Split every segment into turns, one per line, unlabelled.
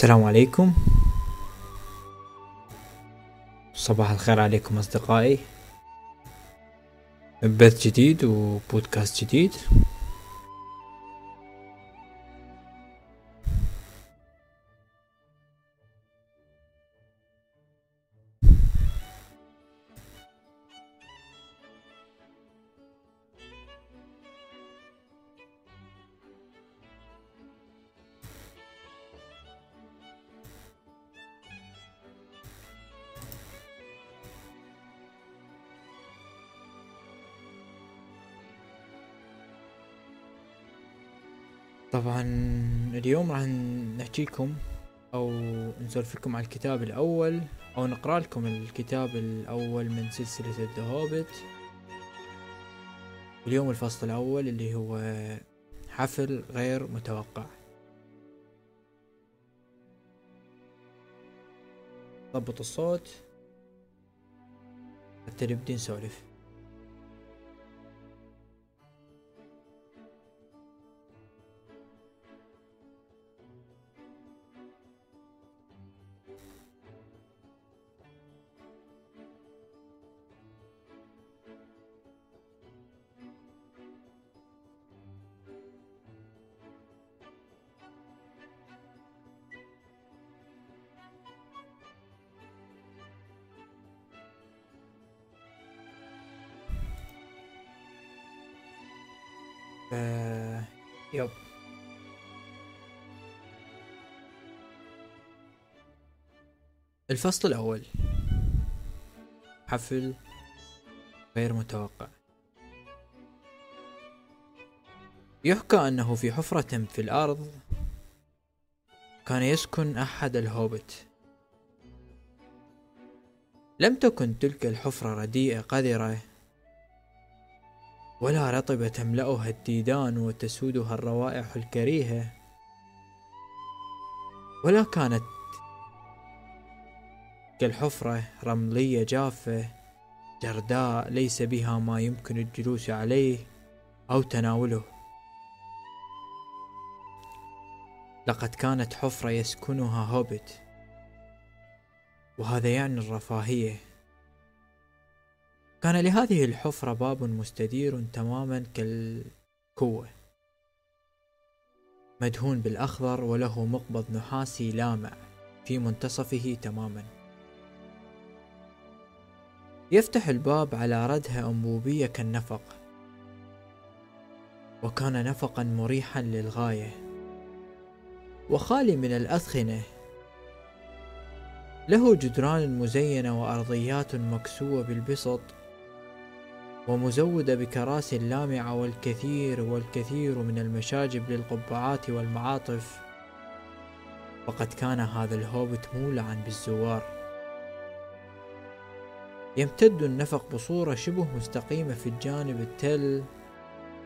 السلام عليكم. صباح الخير عليكم أصدقائي. بث جديد وبودكاست جديد. نحكيكم أو نسولف لكم عن الكتاب الأول أو نقرأ لكم الكتاب الأول من سلسلة الذهوبت اليوم الفصل الأول اللي هو حفل غير متوقع. ضبط الصوت. حتى نبدي نسولف الفصل الأول. حفل غير متوقع. يحكى أنه في حفرة في الأرض كان يسكن أحد الهوبت لم تكن تلك الحفرة رديئة قذرة ولا رطبة تملأها الديدان وتسودها الروائح الكريهة ولا كانت كالحفرة رملية جافة جرداء ليس بها ما يمكن الجلوس عليه أو تناوله. لقد كانت حفرة يسكنها هوبت وهذا يعني الرفاهية. كان لهذه الحفرة باب مستدير تماما كالكوة. مدهون بالأخضر وله مقبض نحاسي لامع في منتصفه تماما. يفتح الباب على ردها أنبوبية كالنفق وكان نفقا مريحا للغاية. وخالي من الأثخنة له جدران مزينة وأرضيات مكسوة بالبسط ومزودة بكراسي لامعة والكثير والكثير من المشاجب للقبعات والمعاطف. وقد كان هذا الهوبت مولعا بالزوار. يمتد النفق بصورة شبه مستقيمة في الجانب التل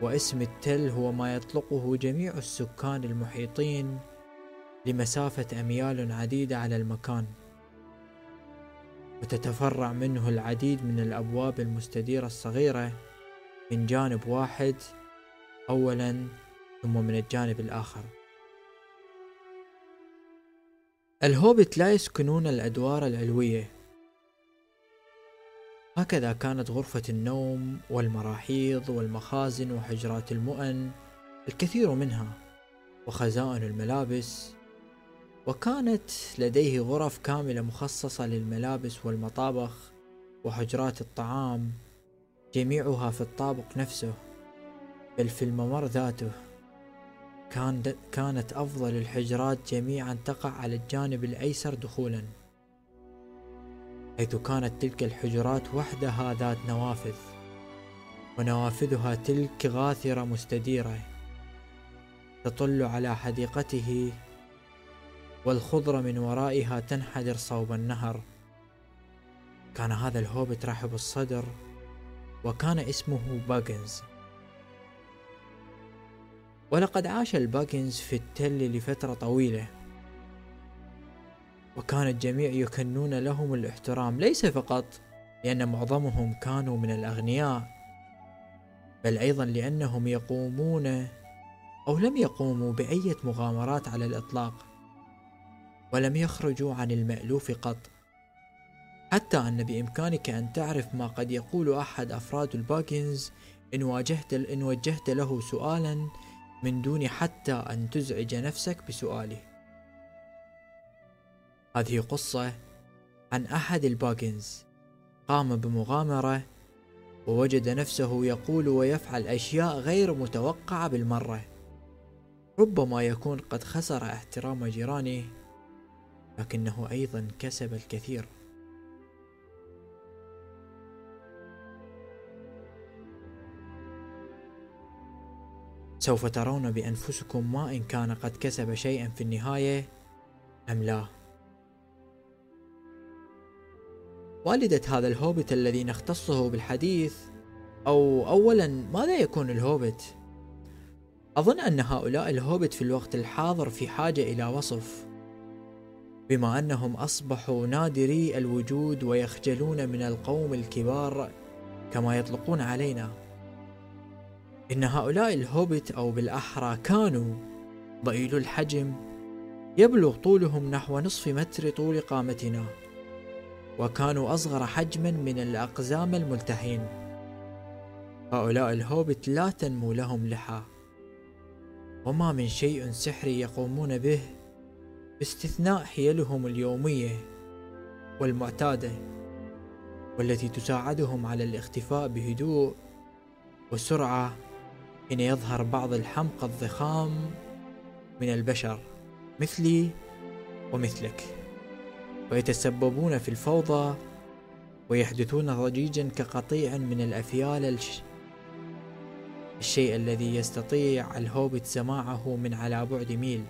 واسم التل هو ما يطلقه جميع السكان المحيطين لمسافة أميال عديدة على المكان. وتتفرع منه العديد من الأبواب المستديرة الصغيرة من جانب واحد أولا ثم من الجانب الآخر. الهوبت لا يسكنون الأدوار العلوية. هكذا كانت غرفة النوم والمراحيض والمخازن وحجرات المؤن الكثير منها وخزائن الملابس وكانت لديه غرف كاملة مخصصة للملابس والمطابخ وحجرات الطعام جميعها في الطابق نفسه بل في الممر ذاته. كان كانت أفضل الحجرات جميعا تقع على الجانب الأيسر دخولا. حيث كانت تلك الحجرات وحدها ذات نوافذ ونوافذها تلك غاثرة مستديرة تطل على حديقته والخضرة من ورائها تنحدر صوب النهر. كان هذا الهوبت رحب الصدر وكان اسمه باجنز. ولقد عاش الباجنز في التل لفترة طويلة. وكان الجميع يكنون لهم الاحترام ليس فقط لأن معظمهم كانوا من الأغنياء بل أيضا لأنهم يقومون أو لم يقوموا بأية مغامرات على الإطلاق ولم يخرجوا عن المألوف قط حتى أن بإمكانك أن تعرف ما قد يقول أحد أفراد الباكنز إن واجهت إن وجهت له سؤالا من دون حتى أن تزعج نفسك بسؤاله. هذه قصة عن أحد الباكنز قام بمغامرة ووجد نفسه يقول ويفعل أشياء غير متوقعة بالمرة. ربما يكون قد خسر احترام جيرانه لكنه أيضا كسب الكثير. سوف ترون بأنفسكم ما إن كان قد كسب شيئا في النهاية أم لا والدة هذا الهوبت الذي نختصه بالحديث أو أولا ماذا يكون الهوبت؟ أظن أن هؤلاء الهوبت في الوقت الحاضر في حاجة إلى وصف بما أنهم أصبحوا نادري الوجود ويخجلون من القوم الكبار كما يطلقون علينا إن هؤلاء الهوبت أو بالأحرى كانوا ضئيل الحجم يبلغ طولهم نحو نصف متر طول قامتنا وكانوا أصغر حجما من الأقزام الملتحين هؤلاء الهوبت لا تنمو لهم لحى. وما من شيء سحري يقومون به باستثناء حيلهم اليومية والمعتادة والتي تساعدهم على الاختفاء بهدوء وسرعة حين يظهر بعض الحمقى الضخام من البشر مثلي ومثلك. ويتسببون في الفوضى ويحدثون ضجيجا كقطيع من الأفيال الش... الشيء الذي يستطيع الهوبت سماعه من على بعد ميل.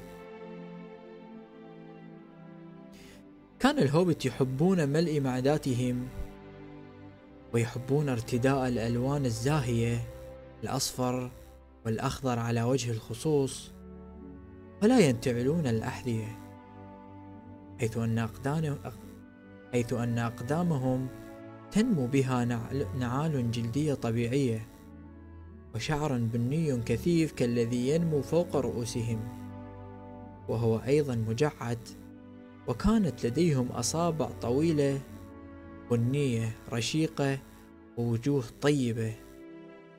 كان الهوبت يحبون ملء معداتهم ويحبون ارتداء الألوان الزاهية الأصفر والأخضر على وجه الخصوص ولا ينتعلون الأحذية. حيث أن أقدام حيث أن أقدامهم تنمو بها نعال جلدية طبيعية وشعر بني كثيف كالذي ينمو فوق رؤوسهم وهو أيضا مجعد وكانت لديهم أصابع طويلة بنية رشيقة ووجوه طيبة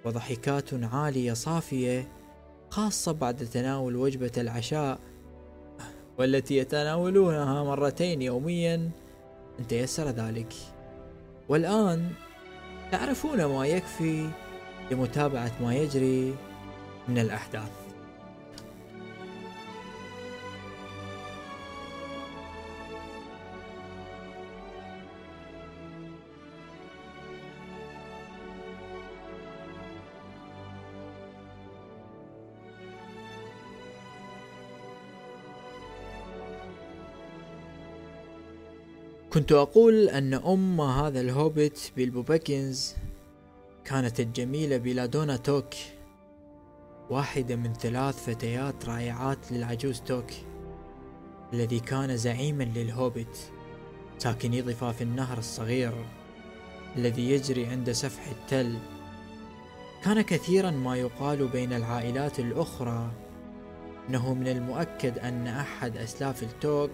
وضحكات عالية صافية خاصة بعد تناول وجبة العشاء والتي يتناولونها مرتين يوميا. إن تيسر ذلك. والآن تعرفون ما يكفي لمتابعة ما يجري من الأحداث. كنت أقول أن أم هذا الهوبت بيلبو باجنز كانت الجميلة بلادونا توك واحدة من ثلاث فتيات رائعات للعجوز توك الذي كان زعيما للهوبت ساكني ضفاف النهر الصغير الذي يجري عند سفح التل. كان كثيرا ما يقال بين العائلات الأخرى أنه من المؤكد أن أحد أسلاف التوك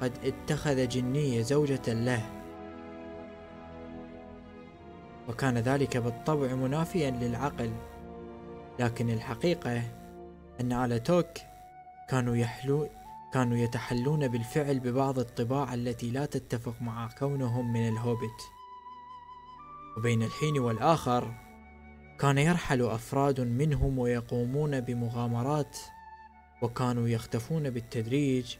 قد اتخذ جنية زوجة له. وكان ذلك بالطبع منافيا للعقل. لكن الحقيقة أن على توك كانوا يحلو كانوا يتحلون بالفعل ببعض الطباع التي لا تتفق مع كونهم من الهوبت وبين الحين والآخر كان يرحل أفراد منهم ويقومون بمغامرات وكانوا يختفون بالتدريج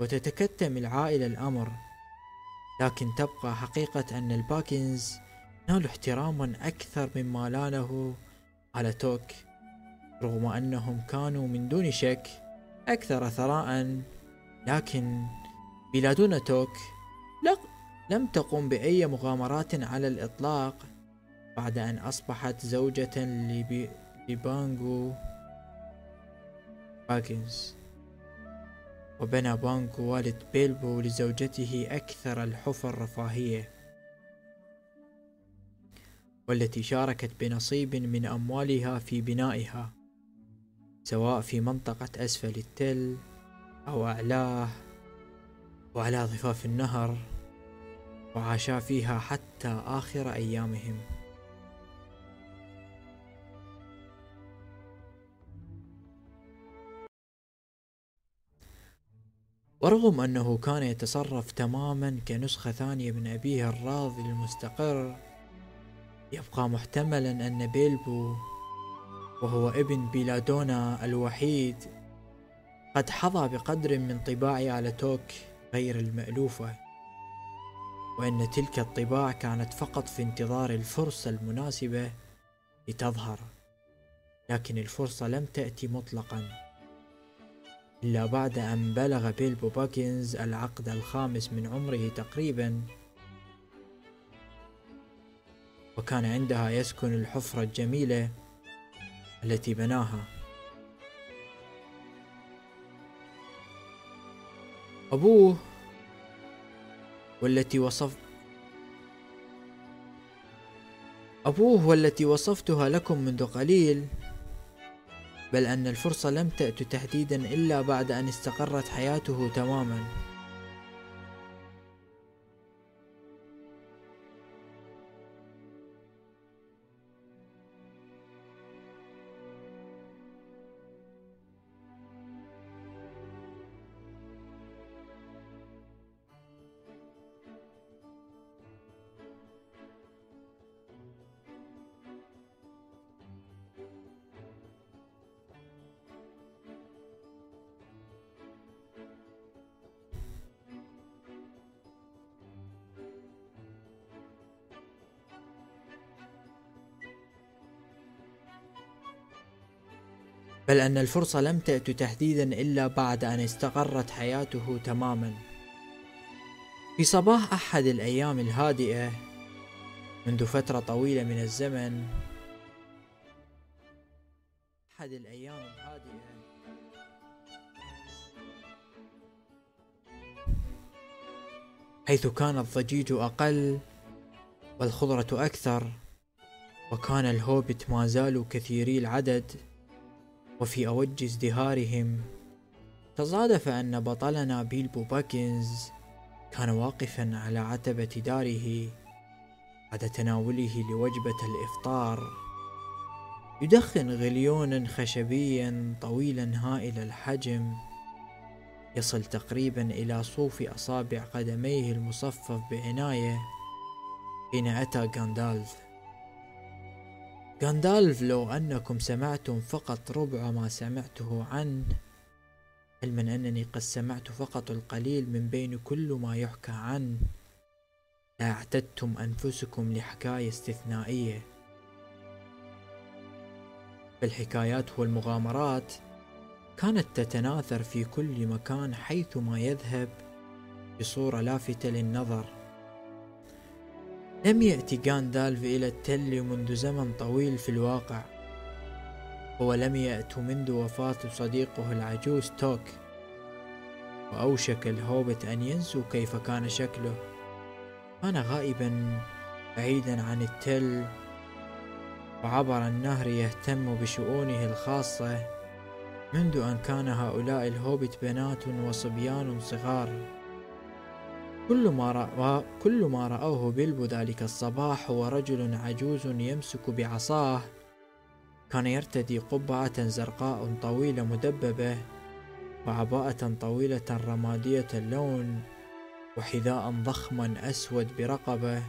وتتكتم العائلة الأمر لكن تبقى حقيقة أن الباكنز نالوا احتراما أكثر مما لأنه على توك رغم أنهم كانوا من دون شك أكثر ثراء لكن بلادون توك لم تقم بأي مغامرات على الإطلاق بعد أن أصبحت زوجة لبانجو باجنز. وبنى بانجو والد بيلبو لزوجته أكثر الحفر رفاهية والتي شاركت بنصيب من أموالها في بنائها سواء في منطقة أسفل التل أو أعلاه وعلى ضفاف النهر وعاشا فيها حتى آخر أيامهم. ورغم أنه كان يتصرف تماما كنسخة ثانية من أبيه الراضي المستقر يبقى محتملا أن بيلبو وهو ابن بيلادونا الوحيد قد حظى بقدر من طباع على توك غير المألوفة وأن تلك الطباع كانت فقط في انتظار الفرصة المناسبة لتظهر لكن الفرصة لم تأتي مطلقا. إلا بعد أن بلغ بيلبو باكنز العقد الخامس من عمره تقريبا وكان عندها يسكن الحفرة الجميلة التي بناها. أبوه والتي وصف أبوه والتي وصفتها لكم منذ قليل بل أن الفرصة لم تأت تحديدا إلا بعد أن استقرت حياته تماما. بل أن الفرصة لم تأت تحديدا إلا بعد أن استقرت حياته تماما. في صباح أحد الأيام الهادئة منذ فترة طويلة من الزمن أحد الأيام الهادئة. حيث كان الضجيج أقل والخضرة أكثر وكان الهوبت ما زالوا كثيري العدد. وفي أوج ازدهارهم. تصادف أن بطلنا بيلبو باكنز كان واقفا على عتبة داره بعد تناوله لوجبة الإفطار. يدخن غليونا خشبيا طويلا هائل الحجم. يصل تقريبا إلى صوف أصابع قدميه المصفف بعناية حين أتى غاندالف. غاندالف لو أنكم سمعتم فقط ربع ما سمعته عنه علما أنني قد سمعت فقط القليل من بين كل ما يحكى عنه لاعتدتم أنفسكم لحكاية استثنائية. فالحكايات والمغامرات كانت تتناثر في كل مكان حيثما يذهب بصورة لافتة للنظر. لم يأتي غاندالف إلى التل منذ زمن طويل في الواقع. ولم يأت منذ وفاة صديقه العجوز توك. وأوشك الهوبت أن ينسوا كيف كان شكله. كان غائبا بعيدا عن التل. وعبر النهر يهتم بشؤونه الخاصة. منذ أن كان هؤلاء الهوبت بنات وصبيان صغار. كل ما رأى كل ما رأوه بيلبو ذلك الصباح هو رجل عجوز يمسك بعصاه كان يرتدي قبعة زرقاء طويلة مدببة وعباءة طويلة رمادية اللون وحذاء ضخما أسود برقبة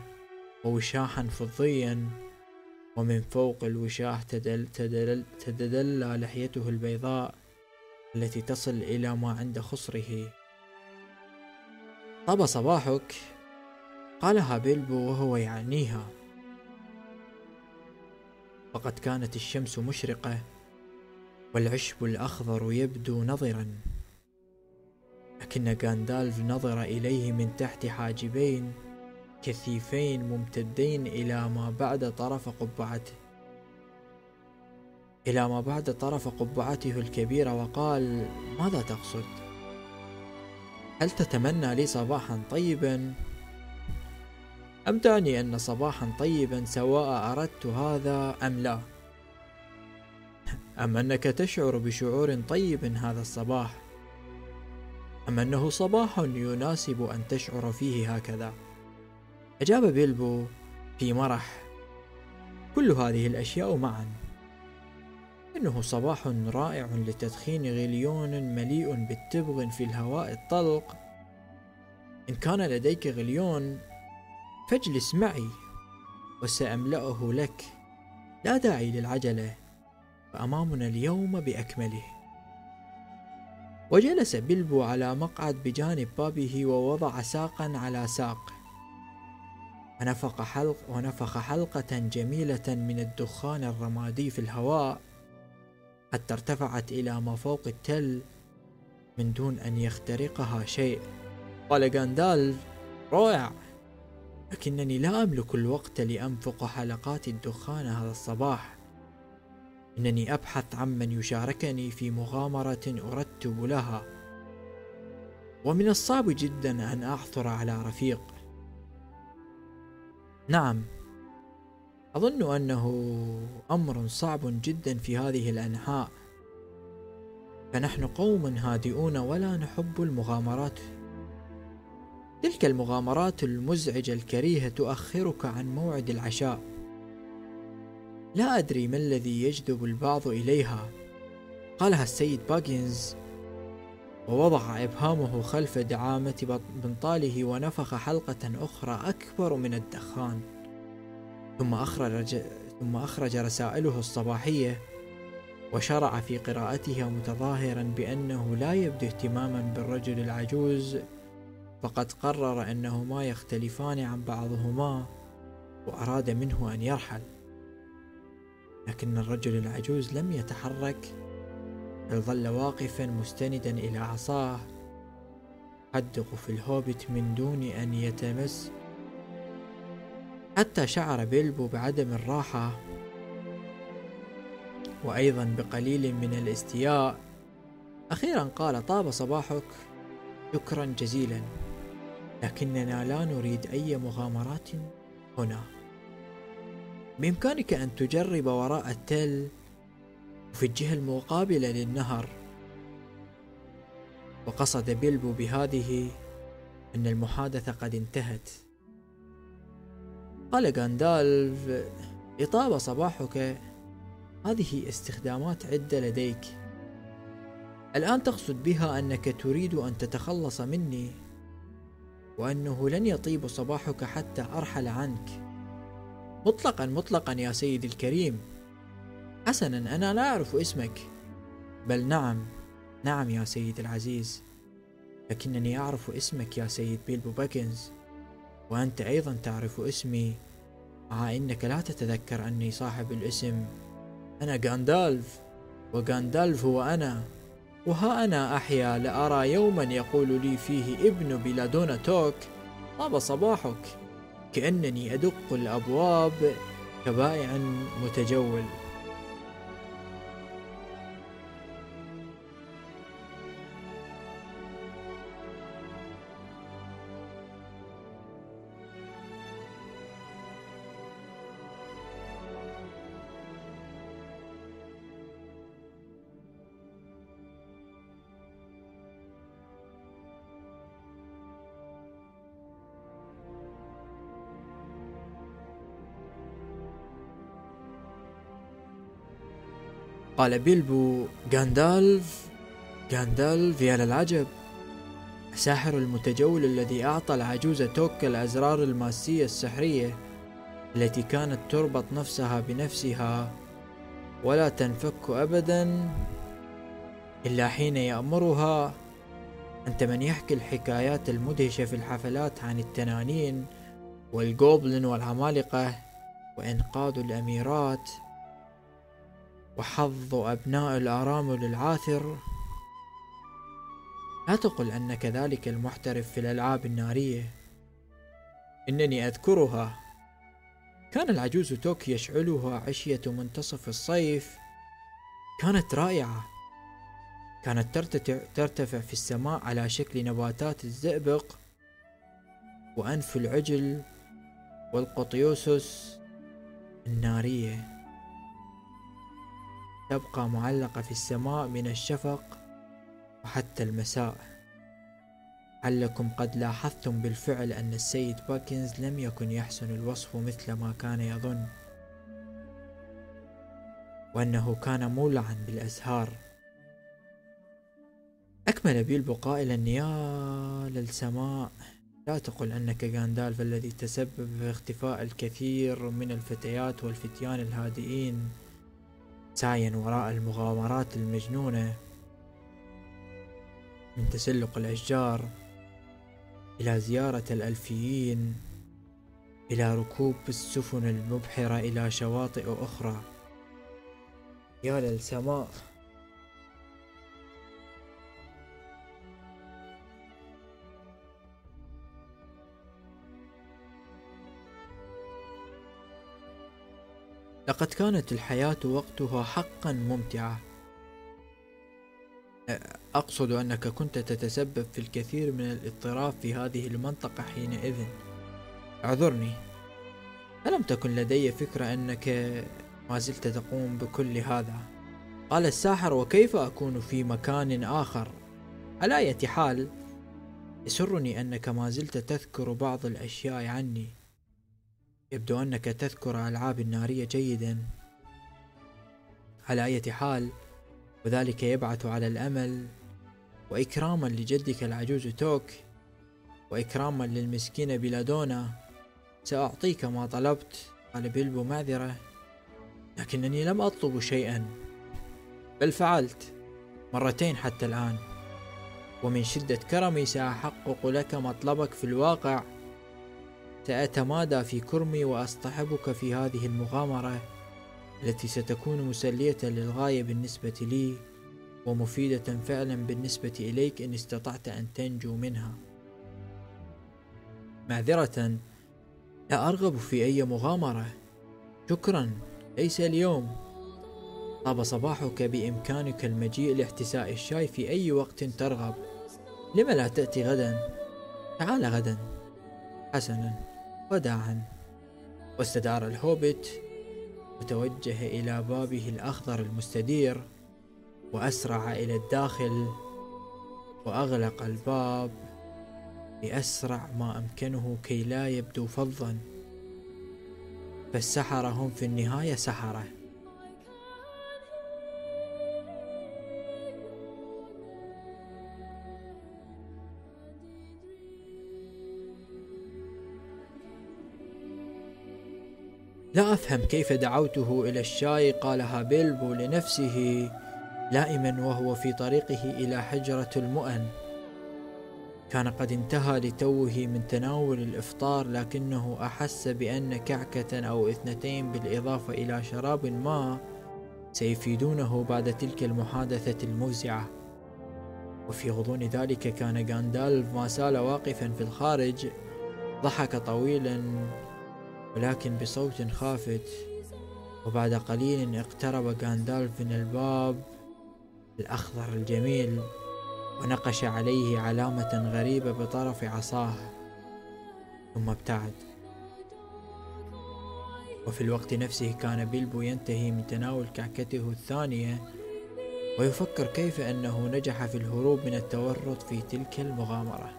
ووشاحا فضيا ومن فوق الوشاح تدل تدل تدلى لحيته البيضاء التي تصل إلى ما عند خصره. طاب صباحك. قالها بيلبو وهو يعنيها فقد كانت الشمس مشرقة والعشب الأخضر يبدو نظرا. لكن غاندالف نظر إليه من تحت حاجبين كثيفين ممتدين إلى ما بعد طرف قبعته. إلى ما بعد طرف قبعته الكبيرة وقال ماذا تقصد؟ هل تتمنى لي صباحا طيبا؟ أم تعني أن صباحا طيبا سواء أردت هذا أم لا. أم أنك تشعر بشعور طيب هذا الصباح؟ أم أنه صباح يناسب أن تشعر فيه هكذا؟ أجاب بيلبو في مرح. كل هذه الأشياء معا. إنه صباح رائع لتدخين غليون مليء بالتبغ في الهواء الطلق. إن كان لديك غليون فاجلس معي وسأملأه لك. لا داعي للعجلة فأمامنا اليوم بأكمله. وجلس بلبو على مقعد بجانب بابه ووضع ساقا على ساق. ونفخ حلق ونفخ حلقة جميلة من الدخان الرمادي في الهواء. حتى ارتفعت إلى ما فوق التل من دون أن يخترقها شيء. قال غاندالف رائع. لكنني لا أملك الوقت لأنفق حلقات الدخان هذا الصباح. إنني أبحث عمن يشاركني في مغامرة أرتب لها. ومن الصعب جدا أن أعثر على رفيق. نعم. أظن أنه أمر صعب جدا في هذه الأنحاء. فنحن قوم هادئون ولا نحب المغامرات. تلك المغامرات المزعجة الكريهة تؤخرك عن موعد العشاء. لا أدري ما الذي يجذب البعض إليها. قالها السيد باجنز ووضع إبهامه خلف دعامة بنطاله ونفخ حلقة أخرى أكبر من الدخان. ثم أخرج ثم أخرج رسائله الصباحية وشرع في قراءتها متظاهرا بأنه لا يبدو اهتماما بالرجل العجوز فقد قرر أنهما يختلفان عن بعضهما وأراد منه أن يرحل. لكن الرجل العجوز لم يتحرك بل ظل واقفا مستندا إلى عصاه حدق في الهوبت من دون أن يتمس حتى شعر بيلبو بعدم الراحة وأيضا بقليل من الاستياء. أخيرا قال طاب صباحك شكرا جزيلا لكننا لا نريد أي مغامرات هنا. بإمكانك أن تجرب وراء التل وفي الجهة المقابلة للنهر. وقصد بيلبو بهذه أن المحادثة قد انتهت. قال غاندالف إطاب صباحك. هذه استخدامات عدة لديك. الآن تقصد بها أنك تريد أن تتخلص مني وأنه لن يطيب صباحك حتى أرحل عنك. مطلقا مطلقا يا سيدي الكريم. حسنا أنا لا أعرف اسمك. بل نعم نعم يا سيد العزيز. لكنني أعرف اسمك يا سيد بيلبو باكنز وأنت أيضا تعرف اسمي. مع أنك لا تتذكر أني صاحب الاسم. أنا غاندالف وغاندالف هو أنا. وها أنا أحيا لأرى يوما يقول لي فيه ابن بلادونا توك طاب صباحك؟ كأنني أدق الأبواب كبائع متجول. قال بيلبو غاندالف غاندالف يا للعجب الساحر المتجول الذي أعطى العجوز توك الأزرار الماسية السحرية التي كانت تربط نفسها بنفسها ولا تنفك أبدا إلا حين يأمرها أنت من يحكي الحكايات المدهشة في الحفلات عن التنانين والجوبلن والعمالقة وإنقاذ الأميرات. وحظ أبناء الأرامل العاثر لا تقل أنك ذلك المحترف في الألعاب النارية. إنني أذكرها. كان العجوز توك يشعلها عشية منتصف الصيف. كانت رائعة. كانت ترتفع في السماء على شكل نباتات الزئبق وأنف العجل والقطيوسس النارية. تبقى معلقة في السماء من الشفق وحتى المساء. علكم قد لاحظتم بالفعل أن السيد باكنز لم يكن يحسن الوصف مثل ما كان يظن وأنه كان مولعا بالأزهار. أكمل بيلبو قائلا يا للسماء لا تقل أنك غاندالف الذي تسبب في اختفاء الكثير من الفتيات والفتيان الهادئين. سعيا وراء المغامرات المجنونة من تسلق الأشجار إلى زيارة الألفيين إلى ركوب السفن المبحرة إلى شواطئ أخرى. يا للسماء. لقد كانت الحياة وقتها حقا ممتعة أقصد أنك كنت تتسبب في الكثير من الاضطراب في هذه المنطقة حينئذ. اعذرني. ألم تكن لدي فكرة أنك ما زلت تقوم بكل هذا؟ قال الساحر وكيف أكون في مكان آخر؟ على أية حال يسرني أنك ما زلت تذكر بعض الأشياء عني. يبدو أنك تذكر ألعاب النارية جيدا. على أية حال وذلك يبعث على الأمل. وإكراما لجدك العجوز توك وإكراما للمسكينة بلادونا سأعطيك ما طلبت قال بيلبو معذرة. لكنني لم أطلب شيئا بل فعلت مرتين حتى الآن. ومن شدة كرمي سأحقق لك مطلبك في الواقع. سأتمادى في كرمي وأصطحبك في هذه المغامرة التي ستكون مسلية للغاية بالنسبة لي ومفيدة فعلا بالنسبة إليك إن استطعت أن تنجو منها. معذرة لا أرغب في أي مغامرة. شكرا ليس اليوم. طاب صباحك بإمكانك المجيء لاحتساء الشاي في أي وقت ترغب. لم لا تأتي غدا؟ تعال غدا. حسنا. وداعا. واستدار الهوبت وتوجه إلى بابه الأخضر المستدير وأسرع إلى الداخل وأغلق الباب بأسرع ما أمكنه كي لا يبدو فظا. فالسحرة هم في النهاية سحرة. لا أفهم كيف دعوته إلى الشاي قالها بيلبو لنفسه لائما وهو في طريقه إلى حجرة المؤن. كان قد انتهى لتوه من تناول الإفطار لكنه أحس بأن كعكة أو اثنتين بالإضافة إلى شراب ما سيفيدونه بعد تلك المحادثة الموزعة. وفي غضون ذلك كان غاندالف ما زال واقفا في الخارج ضحك طويلا ولكن بصوت خافت. وبعد قليل اقترب غاندالف من الباب الأخضر الجميل ونقش عليه علامة غريبة بطرف عصاه ثم ابتعد. وفي الوقت نفسه كان بيلبو ينتهي من تناول كعكته الثانية ويفكر كيف أنه نجح في الهروب من التورط في تلك المغامرة.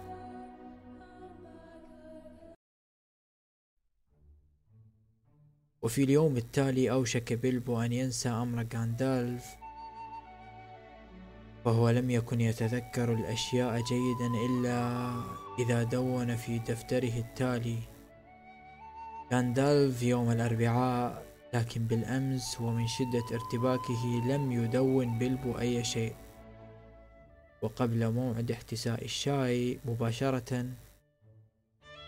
وفي اليوم التالي أوشك بيلبو أن ينسى أمر غاندالف وهو لم يكن يتذكر الأشياء جيدا إلا إذا دون في دفتره التالي. غاندالف يوم الأربعاء لكن بالأمس ومن شدة ارتباكه لم يدون بيلبو أي شيء. وقبل موعد احتساء الشاي مباشرة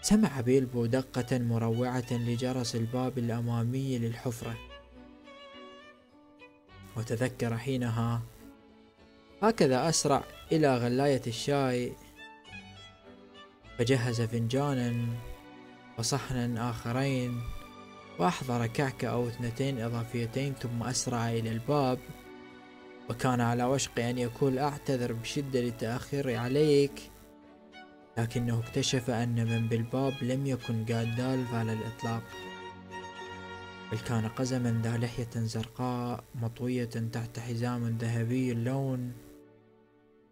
سمع بيلبو دقة مروعة لجرس الباب الأمامي للحفرة وتذكر حينها هكذا أسرع إلى غلاية الشاي. فجهز فنجانا وصحنا آخرين وأحضر كعكة أو اثنتين إضافيتين ثم أسرع إلى الباب. وكان على وشك أن يقول أعتذر بشدة لتأخيري عليك. لكنه اكتشف أن من بالباب لم يكن غاندالف على الإطلاق بل كان قزما ذا لحية زرقاء مطوية تحت حزام ذهبي اللون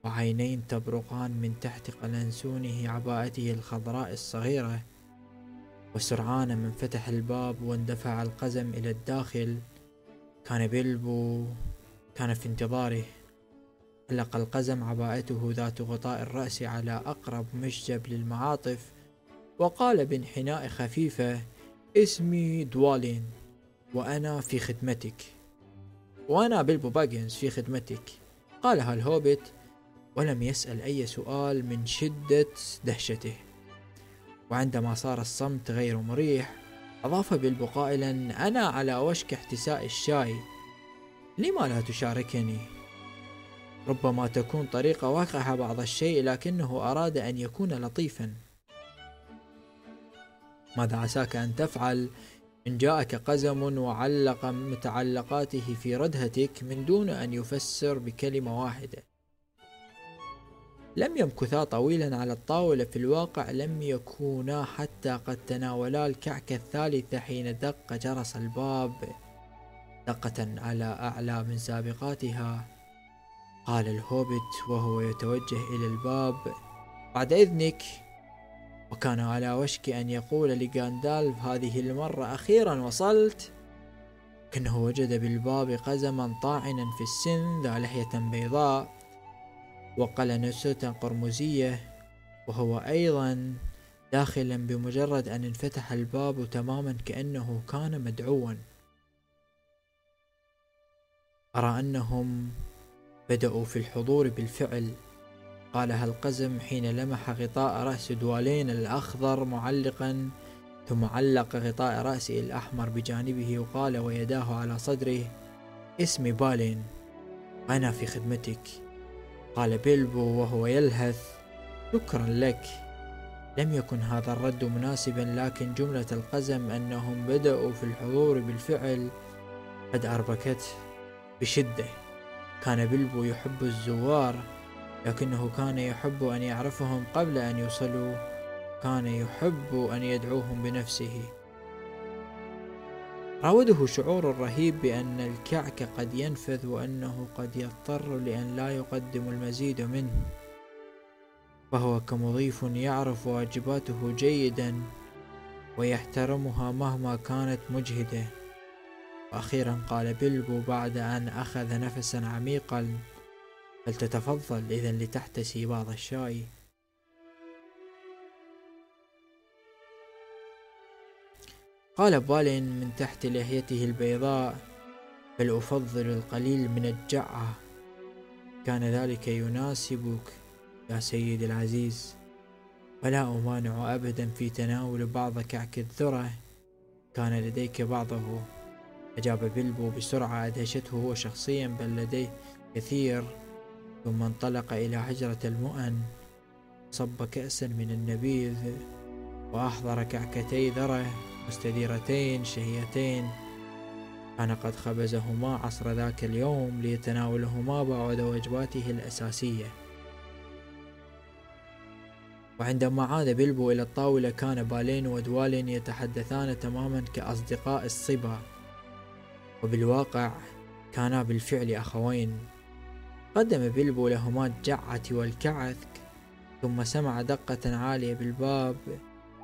وعينين تبرقان من تحت قلنسونه عباءته الخضراء الصغيرة. وسرعان من فتح الباب واندفع القزم إلى الداخل كان بيلبو كان في انتظاره. علق القزم عباءته ذات غطاء الرأس على أقرب مشجب للمعاطف وقال بانحناء خفيفة اسمي دوالين وأنا في خدمتك. وأنا بيلبو باجنز في خدمتك. قالها الهوبت ولم يسأل أي سؤال من شدة دهشته. وعندما صار الصمت غير مريح أضاف بيلبو قائلا أنا على وشك احتساء الشاي لما لا تشاركني؟ ربما تكون طريقة واقعة بعض الشيء لكنه أراد أن يكون لطيفا. ماذا عساك أن تفعل؟ إن جاءك قزم وعلق متعلقاته في ردهتك من دون أن يفسر بكلمة واحدة. لم يمكثا طويلا على الطاولة في الواقع لم يكونا حتى قد تناولا الكعكة الثالثة حين دق جرس الباب دقة على أعلى من سابقاتها. قال الهوبت وهو يتوجه إلى الباب. بعد إذنك. وكان على وشك أن يقول لغاندالف هذه المرة أخيرا وصلت. كأنه وجد بالباب قزما طاعنا في السن ذا لحية بيضاء. وقلنسة قرمزية. وهو أيضا داخلا بمجرد أن انفتح الباب تماما كأنه كان مدعوا. أرى أنهم بدأوا في الحضور بالفعل. قالها القزم حين لمح غطاء رأس دوالين الأخضر معلقا؟ ثم علق غطاء رأسه الأحمر بجانبه وقال ويداه على صدره اسمي بالين أنا في خدمتك. قال بيلبو وهو يلهث شكرا لك لم يكن هذا الرد مناسبا لكن جملة القزم أنهم بدأوا في الحضور بالفعل قد أربكته بشدة. كان بلبو يحب الزوار لكنه كان يحب أن يعرفهم قبل أن يوصلوا. كان يحب أن يدعوهم بنفسه. راوده شعور رهيب بأن الكعك قد ينفذ وأنه قد يضطر لأن لا يقدم المزيد منه. فهو كمضيف يعرف واجباته جيدا ويحترمها مهما كانت مجهده. وأخيرا قال بلبو بعد أن أخذ نفسا عميقا فلتتفضل إذا لتحتسي بعض الشاي؟ قال بالين من تحت لحيته البيضاء بل أفضل القليل من الجعة كان ذلك يناسبك يا سيدي العزيز. ولا أمانع أبدا في تناول بعض كعك الذرة كان لديك بعضه. أجاب بلبو بسرعة أدهشته هو شخصيا بل لديه كثير ثم انطلق إلى حجرة المؤن. صب كأسا من النبيذ وأحضر كعكتي ذرة مستديرتين شهيتين. كان قد خبزهما عصر ذاك اليوم ليتناولهما بعد وجباته الأساسية. وعندما عاد بلبو إلى الطاولة كان بالين ودوالين يتحدثان تماما كأصدقاء الصبا. وبالواقع كانا بالفعل أخوين. قدم بلبو لهما الجعة والكعث ثم سمع دقة عالية بالباب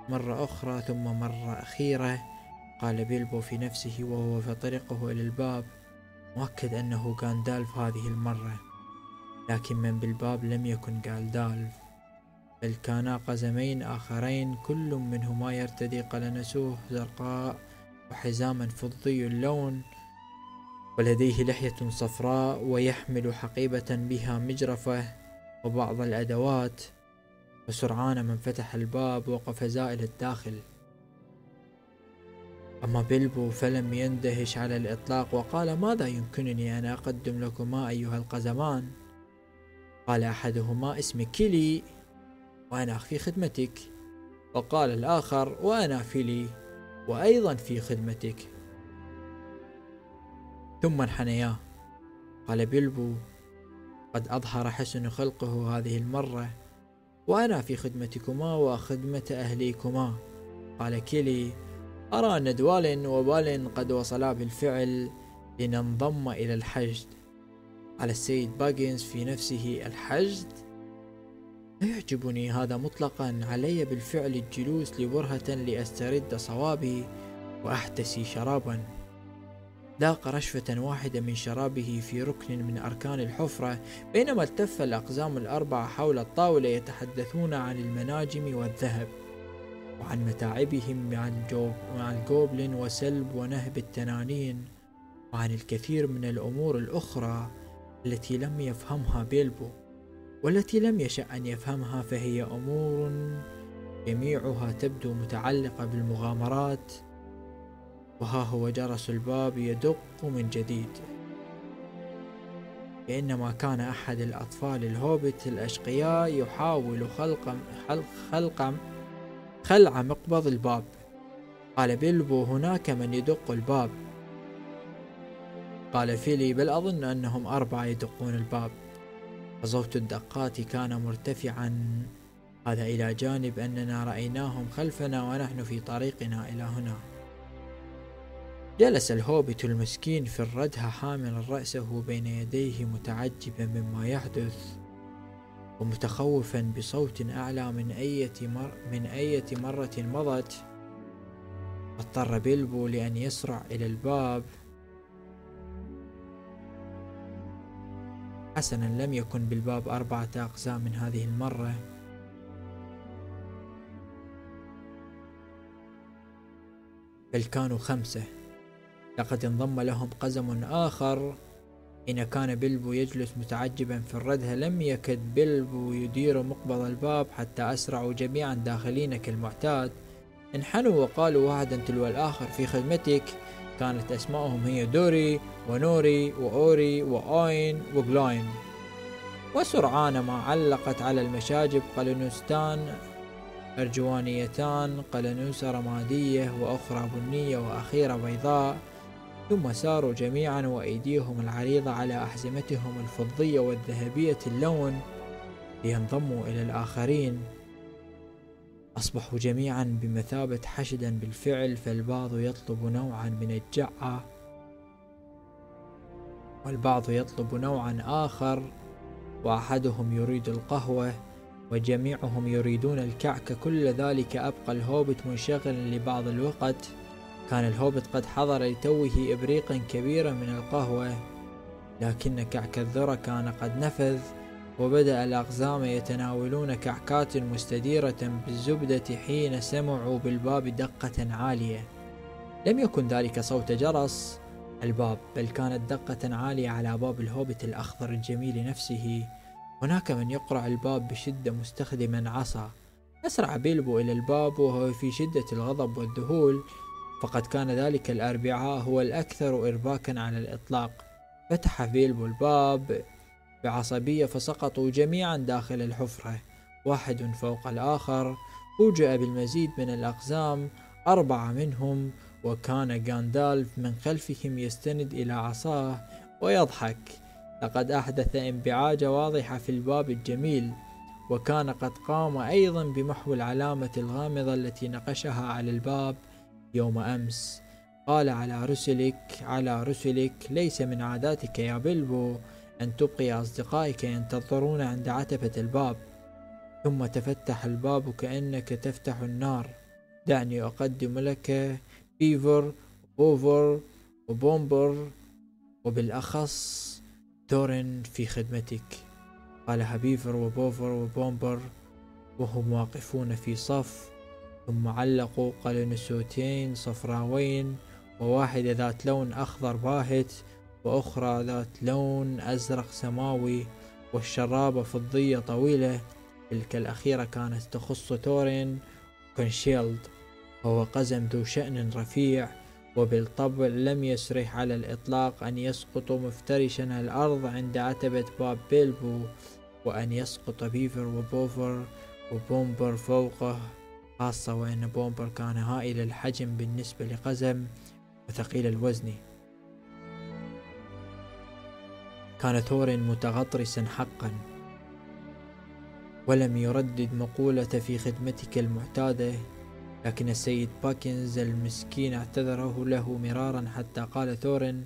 مرة أخرى ثم مرة أخيرة قال بيلبو في نفسه وهو في طريقه إلى الباب مؤكد أنه غاندالف هذه المرة. لكن من بالباب لم يكن غالدالف بل كانا قزمين آخرين كل منهما يرتدي قلنسوه زرقاء وحزاما فضي اللون ولديه لحية صفراء ويحمل حقيبة بها مجرفة وبعض الأدوات. وسرعان من فتح الباب وقفزا إلى الداخل. أما بيلبو فلم يندهش على الإطلاق وقال ماذا يمكنني أن أقدم لكما أيها القزمان؟ قال أحدهما اسمي كيلي وأنا في خدمتك. وقال الآخر وأنا فيلي وأيضا في خدمتك. ثم انحنيا قال بيلبو قد أظهر حسن خلقه هذه المرة وأنا في خدمتكما وخدمة أهليكما. قال كيلي أرى أن دوال وبال قد وصلا بالفعل لننضم إلى الحشد. قال السيد باجنز في نفسه الحشد؟ لا يعجبني هذا مطلقا علي بالفعل الجلوس لبرهة لأسترد صوابي وأحتسي شرابا. ذاق رشفة واحدة من شرابه في ركن من أركان الحفرة بينما التف الأقزام الأربعة حول الطاولة يتحدثون عن المناجم والذهب وعن متاعبهم مع, الجوب مع الجوبلين وسلب ونهب التنانين وعن الكثير من الأمور الأخرى التي لم يفهمها بيلبو والتي لم يشأ أن يفهمها فهي أمور جميعها تبدو متعلقة بالمغامرات وها هو جرس الباب يدق من جديد. كأنما كان أحد الأطفال الهوبت الأشقياء يحاول خلق خلق, خلع مقبض الباب. قال بيلبو هناك من يدق الباب. قال فيلي بل أظن أنهم أربعة يدقون الباب. فصوت الدقات كان مرتفعا. هذا إلى جانب أننا رأيناهم خلفنا ونحن في طريقنا إلى هنا. جلس الهوبت المسكين في الردهة حاملا رأسه بين يديه متعجبا مما يحدث ومتخوفا بصوت أعلى من أية مر من أية مرة مضت. اضطر بيلبو لأن يسرع إلى الباب. حسنا لم يكن بالباب أربعة أقزام من هذه المرة. بل كانوا خمسة. لقد انضم لهم قزم آخر. حين كان بلبو يجلس متعجبا في الردهة لم يكد بلبو يدير مقبض الباب حتى أسرعوا جميعا داخلين كالمعتاد. انحنوا وقالوا واحدا تلو الآخر في خدمتك. كانت أسماءهم هي دوري ونوري وأوري وأوين وغلاين. وسرعان ما علقت على المشاجب قلنوستان أرجوانيتان قلنوسة رمادية وأخرى بنية وأخيرة بيضاء. ثم ساروا جميعا وأيديهم العريضة على أحزمتهم الفضية والذهبية اللون لينضموا إلى الآخرين. أصبحوا جميعا بمثابة حشدا بالفعل فالبعض يطلب نوعا من الجعة والبعض يطلب نوعا آخر. وأحدهم يريد القهوة وجميعهم يريدون الكعك. كل ذلك أبقى الهوبت منشغلا لبعض الوقت. كان الهوبت قد حضر لتوه إبريقا كبيرا من القهوة لكن كعك الذرة كان قد نفذ وبدأ الأقزام يتناولون كعكات مستديرة بالزبدة حين سمعوا بالباب دقة عالية. لم يكن ذلك صوت جرس الباب بل كانت دقة عالية على باب الهوبت الأخضر الجميل نفسه هناك من يقرع الباب بشدة مستخدما عصا. أسرع بيلبو إلى الباب وهو في شدة الغضب والذهول. فقد كان ذلك الأربعاء هو الأكثر إرباكا على الإطلاق. فتح بيلبو الباب بعصبية فسقطوا جميعا داخل الحفرة. واحد فوق الآخر فوجئ بالمزيد من الأقزام أربعة منهم وكان غاندالف من خلفهم يستند إلى عصاه ويضحك. لقد أحدث انبعاجة واضحة في الباب الجميل وكان قد قام أيضا بمحو العلامة الغامضة التي نقشها على الباب. يوم أمس. قال على رسلك على رسلك ليس من عاداتك يا بلبو أن تبقي أصدقائك ينتظرون عند عتبة الباب. ثم تفتح الباب كأنك تفتح النار. دعني أقدم لك بيفر وبوفر وبومبر وبالأخص دورن في خدمتك. قالها بيفر وبوفر وبومبر وهم واقفون في صف. ثم علقوا قلنسوتين صفراوين وواحدة ذات لون أخضر باهت وأخرى ذات لون أزرق سماوي والشرابة فضية طويلة. تلك الأخيرة كانت تخص تورين كونشيلد وهو قزم ذو شأن رفيع وبالطبع لم يسرح على الإطلاق أن يسقط مفترشا الأرض عند عتبة باب بيلبو وأن يسقط بيفر وبوفر وبومبر فوقه. خاصة وأن بومبر كان هائل الحجم بالنسبة لقزم وثقيل الوزن. كان ثورين متغطرسا حقا ولم يردد مقولة في خدمتك المعتادة لكن السيد باجنز المسكين اعتذر له مرارا حتى قال ثورين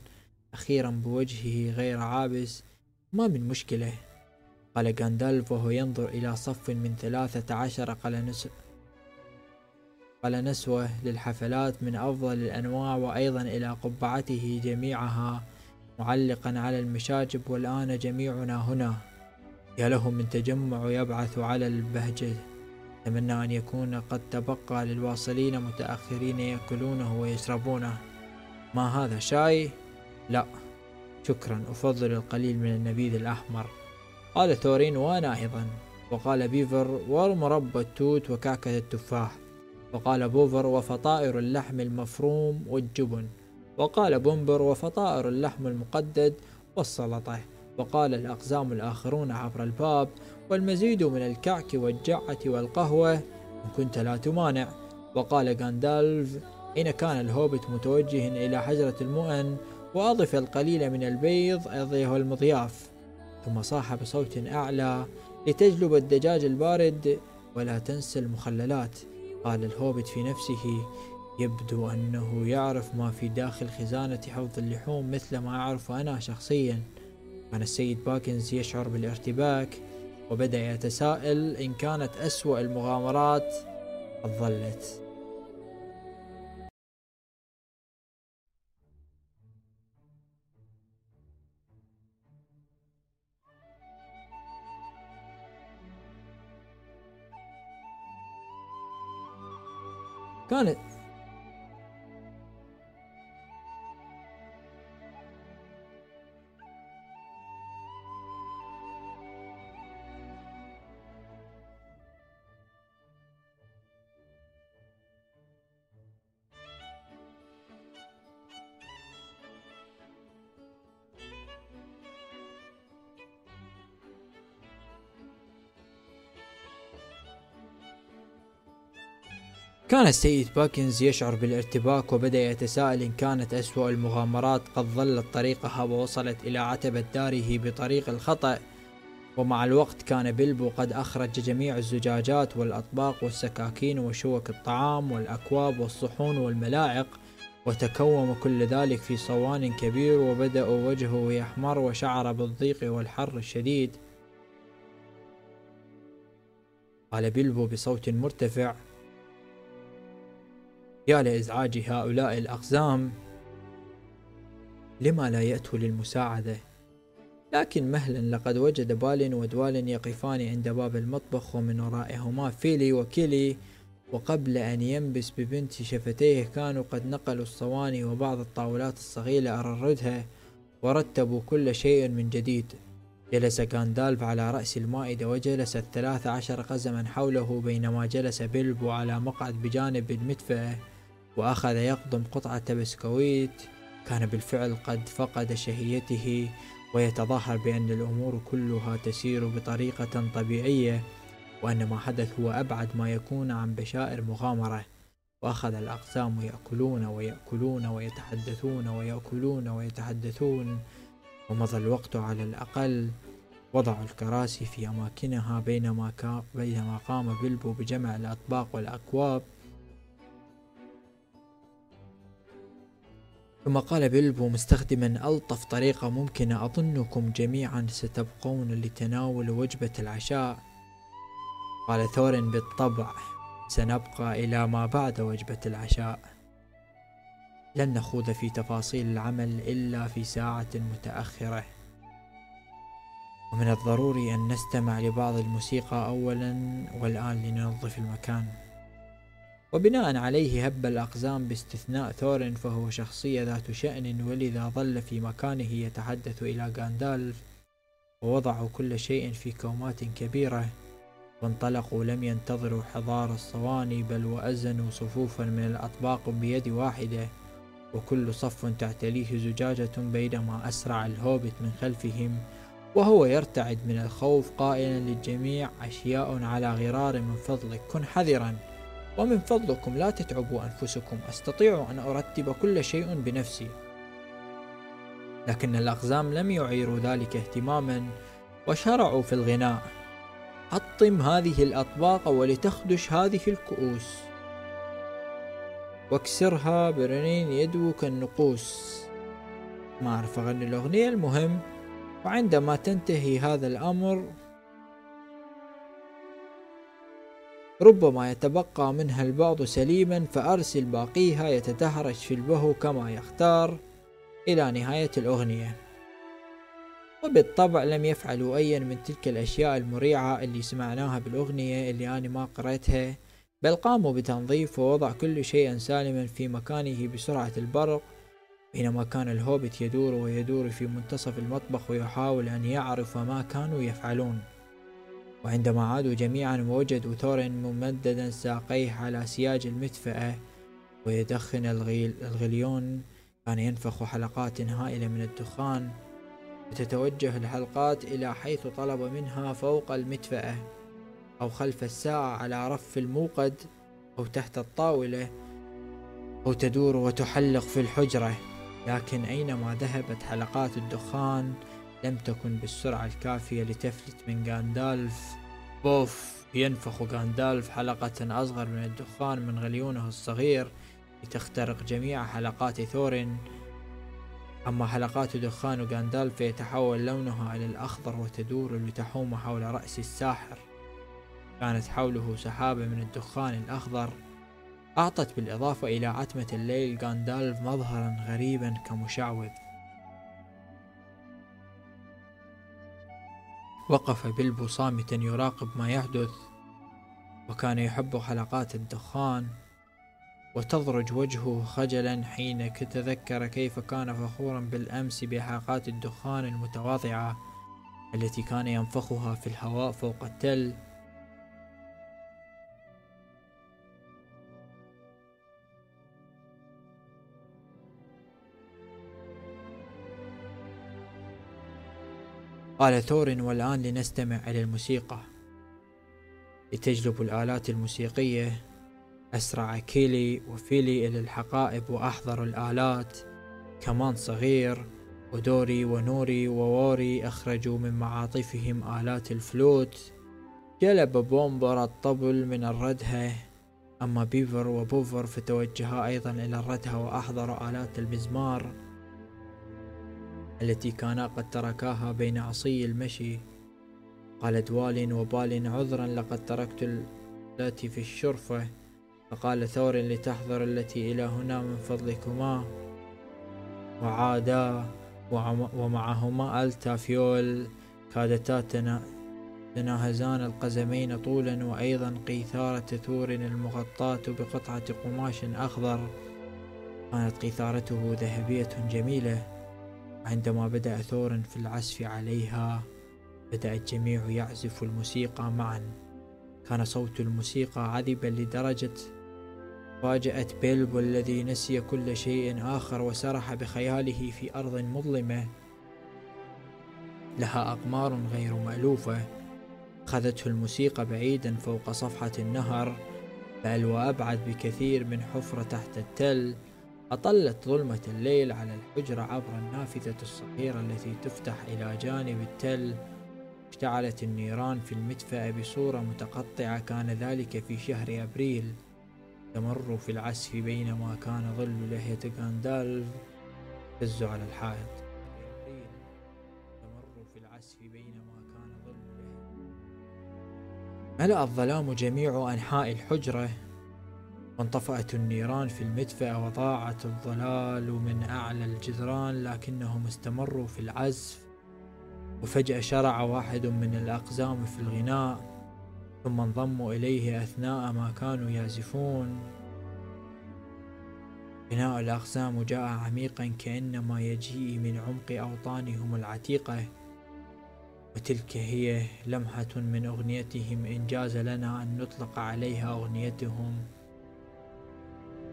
أخيرا بوجهه غير عابس ما من مشكلة. قال غاندالف وهو ينظر إلى صف من ثلاثة عشر قلنسوة نسوة للحفلات من أفضل الأنواع وأيضا إلى قبعته جميعها معلقا على المشاجب والآن جميعنا هنا. يا له من تجمع يبعث على البهجة. أتمنى أن يكون قد تبقى للواصلين متأخرين يأكلونه ويشربونه. ما هذا شاي؟ لا. شكرا أفضل القليل من النبيذ الأحمر. قال تورين وأنا أيضا. وقال بيفر ومربى التوت وكعكة التفاح. وقال بوفر وفطائر اللحم المفروم والجبن. وقال بومبر وفطائر اللحم المقدد والسلطة. وقال الأقزام الآخرون عبر الباب والمزيد من الكعك والجعة والقهوة إن كنت لا تمانع وقال غاندالف حين كان الهوبت متوجه إلى حجرة المؤن وأضف القليل من البيض أيها المضياف ثم صاح بصوت أعلى لتجلب الدجاج البارد ولا تنسى المخللات قال الهوبت في نفسه يبدو أنه يعرف ما في داخل خزانة حوض اللحوم مثل ما أعرف أنا شخصيا. كان السيد باكنز يشعر بالارتباك وبدأ يتساءل إن كانت أسوأ المغامرات قد ظلت. كانت كان السيد باكنز يشعر بالارتباك وبدأ يتساءل إن كانت أسوأ المغامرات قد ظلت طريقها ووصلت إلى عتبة داره بطريق الخطأ. ومع الوقت كان بيلبو قد أخرج جميع الزجاجات والأطباق والسكاكين وشوك الطعام والأكواب والصحون والملاعق وتكوم كل ذلك في صوان كبير وبدأ وجهه يحمر وشعر بالضيق والحر الشديد. قال بيلبو بصوت مرتفع يا لإزعاج هؤلاء الأقزام لما لا يأتوا للمساعدة؟ لكن مهلا لقد وجد بال ودوال يقفان عند باب المطبخ ومن ورائهما فيلي وكيلي وقبل أن ينبس ببنت شفتيه كانوا قد نقلوا الصواني وبعض الطاولات الصغيرة الردهة ورتبوا كل شيء من جديد. جلس غاندالف على رأس المائدة وجلس الثلاث عشر قزما حوله بينما جلس بيلبو على مقعد بجانب المدفأة. وأخذ يقضم قطعة بسكويت كان بالفعل قد فقد شهيته ويتظاهر بأن الأمور كلها تسير بطريقة طبيعية وأن ما حدث هو أبعد ما يكون عن بشائر مغامرة. وأخذ الأقزام يأكلون ويأكلون ويتحدثون ويأكلون ويتحدثون. ومضى الوقت على الأقل. وضعوا الكراسي في أماكنها بينما, بينما قام بلبو بجمع الأطباق والأكواب. ثم قال بيلبو مستخدما ألطف طريقة ممكنة أظنكم جميعا ستبقون لتناول وجبة العشاء. قال ثورن بالطبع سنبقى إلى ما بعد وجبة العشاء. لن نخوض في تفاصيل العمل إلا في ساعة متأخرة. ومن الضروري أن نستمع لبعض الموسيقى أولا والآن لننظف المكان. وبناء عليه هب الأقزام باستثناء ثورن فهو شخصية ذات شأن ولذا ظل في مكانه يتحدث إلى غاندالف ووضعوا كل شيء في كومات كبيرة. وانطلقوا لم ينتظروا حضار الصواني بل وأزنوا صفوفا من الأطباق بيد واحدة. وكل صف تعتليه زجاجة بينما أسرع الهوبت من خلفهم. وهو يرتعد من الخوف قائلا للجميع أشياء على غرار من فضلك كن حذرا. ومن فضلكم لا تتعبوا أنفسكم أستطيع أن أرتب كل شيء بنفسي. لكن الأقزام لم يعيروا ذلك اهتماما وشرعوا في الغناء. حطم هذه الأطباق ولتخدش هذه الكؤوس. واكسرها برنين يدو كالنقوس ما أعرف أغني الأغنية المهم وعندما تنتهي هذا الأمر ربما يتبقى منها البعض سليما فأرسل باقيها يتدهرج في البهو كما يختار إلى نهاية الأغنية. وبالطبع لم يفعلوا أيا من تلك الأشياء المريعة اللي سمعناها بالأغنية اللي أنا ما قرأتها بل قاموا بتنظيف ووضع كل شيء سالما في مكانه بسرعة البرق بينما كان الهوبت يدور ويدور في منتصف المطبخ ويحاول أن يعرف ما كانوا يفعلون. وعندما عادوا جميعا ووجدوا ثورن ممددا ساقيه على سياج المدفأة. ويدخن الغيل الغليون. كان ينفخ حلقات هائلة من الدخان. وتتوجه الحلقات إلى حيث طلب منها فوق المدفأة. أو خلف الساعة على رف الموقد أو تحت الطاولة. أو تدور وتحلق في الحجرة. لكن أينما ذهبت حلقات الدخان لم تكن بالسرعة الكافية لتفلت من غاندالف. بوف ينفخ غاندالف حلقة أصغر من الدخان من غليونه الصغير لتخترق جميع حلقات ثورن. أما حلقات دخان غاندالف يتحول لونها إلى الأخضر وتدور لتحوم حول رأس الساحر. كانت حوله سحابة من الدخان الأخضر. أعطت بالإضافة إلى عتمة الليل غاندالف مظهرا غريبا كمشعوذ. وقف بلبو صامتا يراقب ما يحدث وكان يحب حلقات الدخان وتضرج وجهه خجلا حين تذكر كيف كان فخورا بالأمس بحلقات الدخان المتواضعة التي كان ينفخها في الهواء فوق التل. قال ثور والآن لنستمع إلى الموسيقى. لتجلب الآلات الموسيقية أسرع كيلي وفيلي إلى الحقائب وأحضروا الآلات. كمان صغير ودوري ونوري وأوري أخرجوا من معاطفهم آلات الفلوت. جلب بومبر الطبل من الردهة. أما بيفر وبوفر فتوجها أيضا إلى الردهة وأحضروا آلات المزمار. التي كانا قد تركاها بين عصي المشي. قال دوالين وبالين عذرا لقد تركت آلتي في الشرفة فقال ثور لتحضر التي إلى هنا من فضلكما. وعادا ومعهما ألتا فيول كادتا تناهزان القزمين طولا وأيضا قيثارة ثور المغطاة بقطعة قماش أخضر. كانت قيثارته ذهبية جميلة. عندما بدأ ثور في العزف عليها بدأ الجميع يعزف الموسيقى معا. كان صوت الموسيقى عذبا لدرجة فاجأت بيلبو الذي نسي كل شيء آخر وسرح بخياله في أرض مظلمة. لها أقمار غير مألوفة. أخذته الموسيقى بعيدا فوق صفحة النهر بل وأبعد بكثير من حفرة تحت التل. أطلت ظلمة الليل على الحجرة عبر النافذة الصغيرة التي تفتح إلى جانب التل. اشتعلت النيران في المدفأة بصورة متقطعة كان ذلك في شهر أبريل. تمر في العسف بينما كان ظل لحية غاندالف يهتز على الحائط. ملأ الظلام جميع أنحاء الحجرة. وانطفأت النيران في المدفأة وضاعت الظلال من أعلى الجدران لكنهم استمروا في العزف. وفجأة شرع واحد من الأقزام في الغناء ثم انضموا إليه أثناء ما كانوا يعزفون. بناء الأقزام جاء عميقا كأنما يجيء من عمق أوطانهم العتيقة. وتلك هي لمحة من أغنيتهم إن جاز لنا أن نطلق عليها أغنيتهم.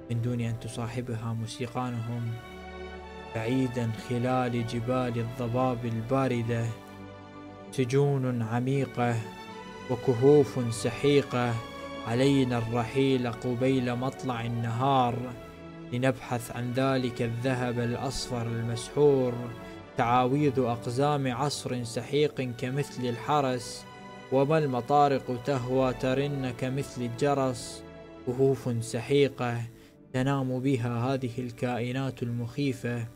من دون أن تصاحبها موسيقانهم بعيدا خلال جبال الضباب الباردة. سجون عميقة وكهوف سحيقة علينا الرحيل قبيل مطلع النهار. لنبحث عن ذلك الذهب الأصفر المسحور. تعاويذ أقزام عصر سحيق كمثل الحرس. وما المطارق تهوى ترن كمثل الجرس. كهوف سحيقة تنام بها هذه الكائنات المخيفة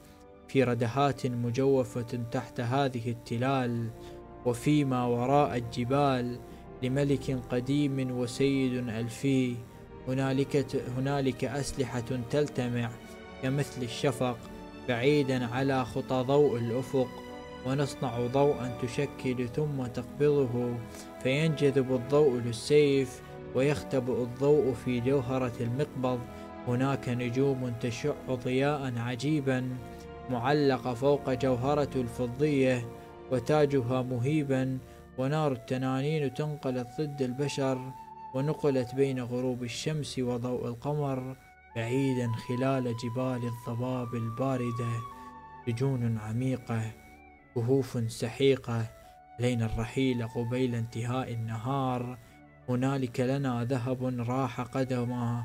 في ردهات مجوفة تحت هذه التلال وفيما وراء الجبال لملك قديم وسيد ألفي. هنالك, هنالك أسلحة تلتمع كمثل الشفق بعيدا على خطى ضوء الأفق ونصنع ضوءا تشكل ثم تقبضه. فينجذب الضوء للسيف ويختبئ الضوء في جوهرة المقبض هناك نجوم تشع ضياء عجيبا معلقة فوق جوهرة الفضية وتاجها مهيبا ونار التنانين تنقلت ضد البشر ونقلت بين غروب الشمس وضوء القمر بعيدا خلال جبال الضباب الباردة. سجون عميقة كهوف سحيقة لين الرحيل قبيل انتهاء النهار. هنالك لنا ذهب راح قدما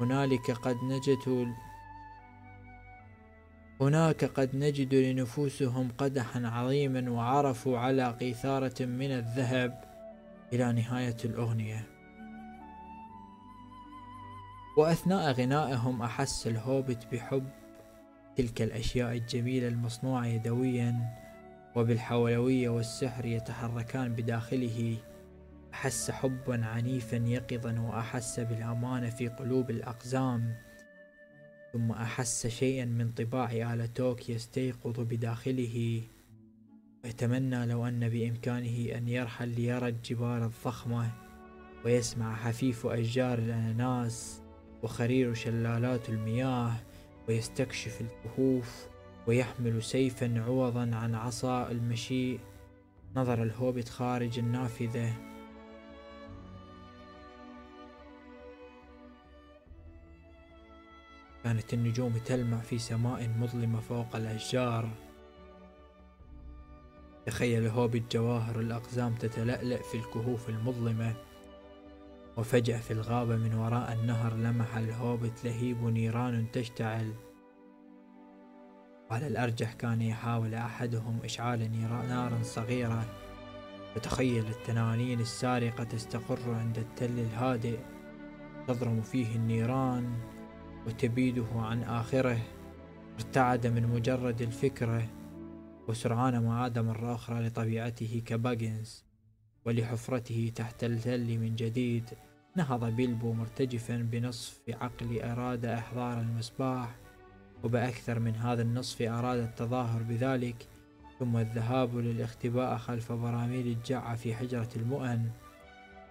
هنالك قد نجت هناك قد نجد لنفوسهم قدحا عظيما وعرفوا على قيثارة من الذهب إلى نهاية الأغنية. وأثناء غنائهم أحس الهوبت بحب تلك الأشياء الجميلة المصنوعة يدويا وبالحولوية والسحر يتحركان بداخله. أحس حبا عنيفا يقظا وأحس بالأمانة في قلوب الأقزام ثم أحس شيئا من طباع آل توك يستيقظ بداخله. ويتمنى لو أن بإمكانه أن يرحل ليرى الجبال الضخمة ويسمع حفيف أشجار الأناناس وخرير شلالات المياه ويستكشف الكهوف ويحمل سيفا عوضا عن عصا المشي. نظر الهوبت خارج النافذة. كانت النجوم تلمع في سماء مظلمة فوق الأشجار. تخيل هوبت جواهر الأقزام تتلألأ في الكهوف المظلمة وفجأة في الغابة من وراء النهر لمح الهوبت لهيب نيران تشتعل. وعلى الأرجح كان يحاول أحدهم إشعال نار صغيرة. وتخيل التنانين السارقة تستقر عند التل الهادئ تضرم فيه النيران. وتبيده عن آخره ارتعد من مجرد الفكرة وسرعان ما عاد مرة أخرى لطبيعته كباجنز ولحفرته تحت التل من جديد. نهض بيلبو مرتجفا بنصف عقل أراد إحضار المصباح وبأكثر من هذا النصف أراد التظاهر بذلك. ثم الذهاب للاختباء خلف براميل الجعة في حجرة المؤن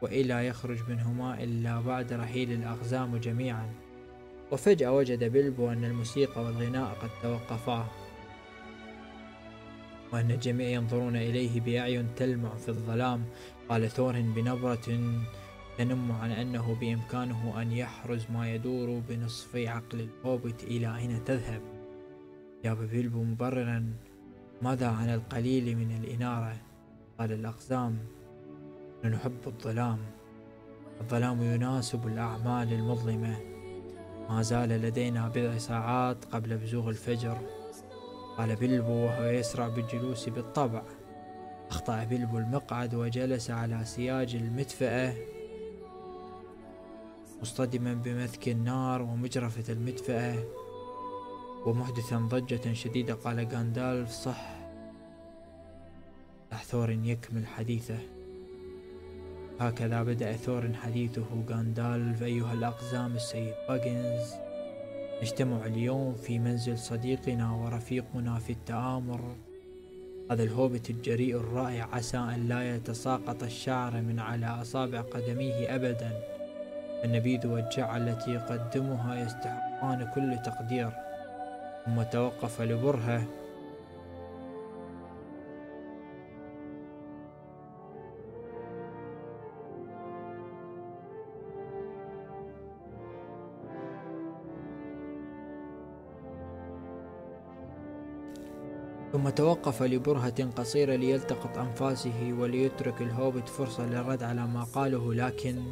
وإلا يخرج منهما إلا بعد رحيل الأقزام جميعا. وفجأة وجد بيلبو أن الموسيقى والغناء قد توقفا وأن الجميع ينظرون إليه بأعين تلمع في الظلام. قال ثورن بنبرة تنم عن أنه بإمكانه أن يحرز ما يدور بنصفي عقل الهوبت إلى أين تذهب. جاب بيلبو مبررا ماذا عن القليل من الإنارة؟ قال الأقزام نحب الظلام. الظلام يناسب الأعمال المظلمة. ما زال لدينا بضع ساعات قبل بزوغ الفجر. قال بلبو وهو يسرع بالجلوس بالطبع. أخطأ بلبو المقعد وجلس على سياج المدفأة مصطدما بمثك النار ومجرفة المدفأة ومحدثا ضجة شديدة. قال غاندالف صح. ثور يكمل حديثه. هكذا بدأ ثور حديثه غاندالف أيها الأقزام السيد باجنز. نجتمع اليوم في منزل صديقنا ورفيقنا في التآمر. هذا الهوبت الجريء الرائع عسى أن لا يتساقط الشعر من على أصابع قدميه أبدا. النبيذ والجعة التي يقدمها يستحقان كل تقدير. ثم توقف لبرهة. ثم توقف لبرهة قصيرة ليلتقط أنفاسه وليترك الهوبت فرصة للرد على ما قاله لكن